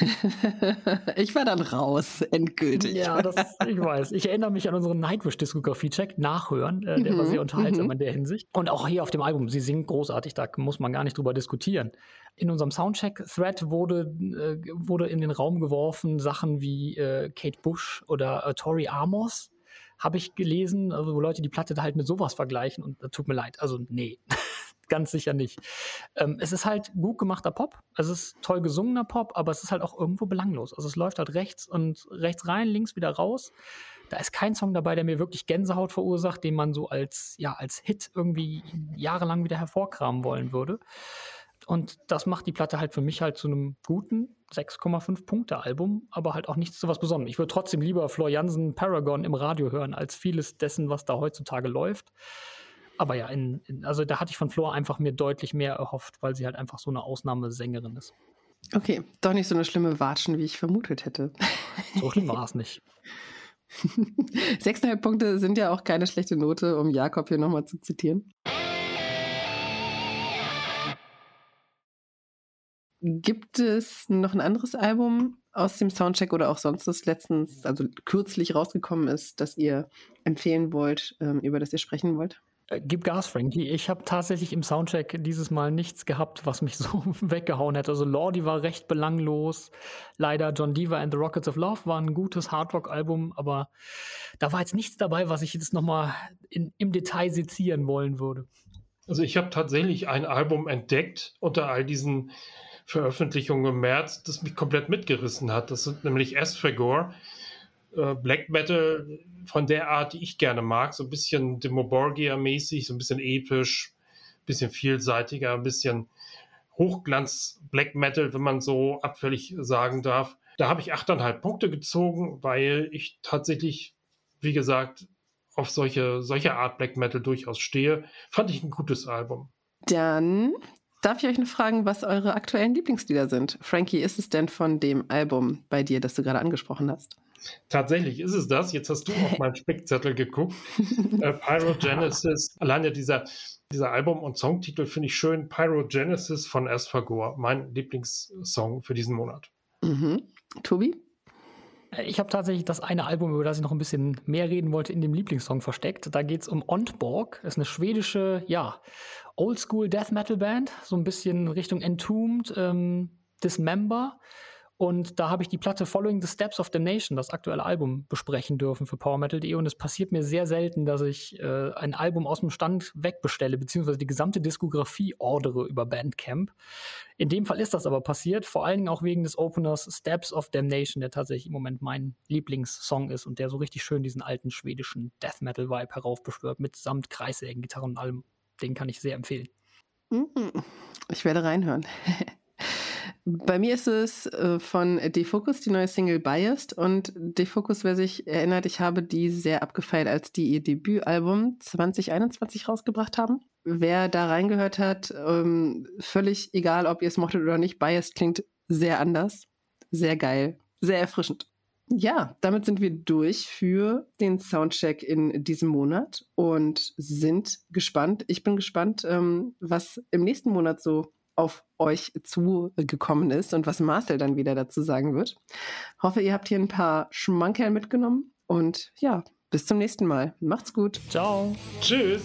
ich war dann raus, endgültig. Ja, das, ich weiß. Ich erinnere mich an unseren Nightwish-Diskografie-Check, nachhören. Äh, der mhm, war sehr unterhaltsam mhm. in der Hinsicht. Und auch hier auf dem Album, sie singt großartig, da muss man gar nicht drüber diskutieren. In unserem Soundcheck-Thread wurde, äh, wurde in den Raum geworfen Sachen wie äh, Kate Bush oder äh, Tori Amos habe ich gelesen, also wo Leute die Platte da halt mit sowas vergleichen und das tut mir leid. Also nee, ganz sicher nicht. Ähm, es ist halt gut gemachter Pop. Es ist toll gesungener Pop, aber es ist halt auch irgendwo belanglos. Also es läuft halt rechts und rechts rein, links wieder raus. Da ist kein Song dabei, der mir wirklich Gänsehaut verursacht, den man so als, ja, als Hit irgendwie jahrelang wieder hervorkramen wollen würde. Und das macht die Platte halt für mich halt zu einem guten 6,5 Punkte Album, aber halt auch nichts zu was Besonderem. Ich würde trotzdem lieber Floriansen Paragon im Radio hören, als vieles dessen, was da heutzutage läuft. Aber ja, in, in, also da hatte ich von Flor einfach mir deutlich mehr erhofft, weil sie halt einfach so eine Ausnahmesängerin ist. Okay, doch nicht so eine schlimme Watschen, wie ich vermutet hätte. So schlimm war es nicht. Sechseinhalb Punkte sind ja auch keine schlechte Note, um Jakob hier nochmal zu zitieren. Gibt es noch ein anderes Album aus dem Soundcheck oder auch sonst, das letztens, also kürzlich rausgekommen ist, das ihr empfehlen wollt, ähm, über das ihr sprechen wollt? Äh, gib Gas, Frankie. Ich habe tatsächlich im Soundcheck dieses Mal nichts gehabt, was mich so weggehauen hätte. Also Lordi war recht belanglos. Leider John Deaver and the Rockets of Love war ein gutes Hardrock-Album, aber da war jetzt nichts dabei, was ich jetzt nochmal im Detail sezieren wollen würde. Also ich habe tatsächlich ein Album entdeckt unter all diesen Veröffentlichungen im März, das mich komplett mitgerissen hat. Das sind nämlich Esphagor. Äh, Black Metal von der Art, die ich gerne mag, so ein bisschen Demoborgia-mäßig, so ein bisschen episch, ein bisschen vielseitiger, ein bisschen Hochglanz Black Metal, wenn man so abfällig sagen darf. Da habe ich achteinhalb Punkte gezogen, weil ich tatsächlich, wie gesagt, auf solche, solche Art Black Metal durchaus stehe. Fand ich ein gutes Album. Dann darf ich euch noch fragen, was eure aktuellen Lieblingslieder sind. Frankie, ist es denn von dem Album bei dir, das du gerade angesprochen hast? Tatsächlich ist es das. Jetzt hast du auf meinen Spickzettel geguckt. äh, Pyrogenesis, allein ja dieser, dieser Album- und Songtitel finde ich schön. Pyrogenesis von Asphagor, mein Lieblingssong für diesen Monat. Mhm. Tobi? Äh, ich habe tatsächlich das eine Album, über das ich noch ein bisschen mehr reden wollte, in dem Lieblingssong versteckt. Da geht es um Ontborg. Das ist eine schwedische, ja, Oldschool Death Metal Band, so ein bisschen Richtung Entombed, ähm, Dismember. Und da habe ich die Platte Following the Steps of the Nation, das aktuelle Album, besprechen dürfen für PowerMetal.de. Und es passiert mir sehr selten, dass ich äh, ein Album aus dem Stand wegbestelle, beziehungsweise die gesamte Diskografie ordere über Bandcamp. In dem Fall ist das aber passiert, vor allen Dingen auch wegen des Openers Steps of Damnation, der tatsächlich im Moment mein Lieblingssong ist und der so richtig schön diesen alten schwedischen Death Metal Vibe heraufbeschwört, mit samt Kreissägen, Gitarren und allem. Den kann ich sehr empfehlen. Ich werde reinhören. Bei mir ist es äh, von Defocus, die neue Single Biased. Und Defocus, wer sich erinnert, ich habe die sehr abgefeilt, als die ihr Debütalbum 2021 rausgebracht haben. Wer da reingehört hat, ähm, völlig egal, ob ihr es mochtet oder nicht, Biased klingt sehr anders, sehr geil, sehr erfrischend. Ja, damit sind wir durch für den Soundcheck in diesem Monat und sind gespannt. Ich bin gespannt, ähm, was im nächsten Monat so auf euch zugekommen ist und was Marcel dann wieder dazu sagen wird. Hoffe, ihr habt hier ein paar Schmankerl mitgenommen und ja, bis zum nächsten Mal. Macht's gut. Ciao. Tschüss.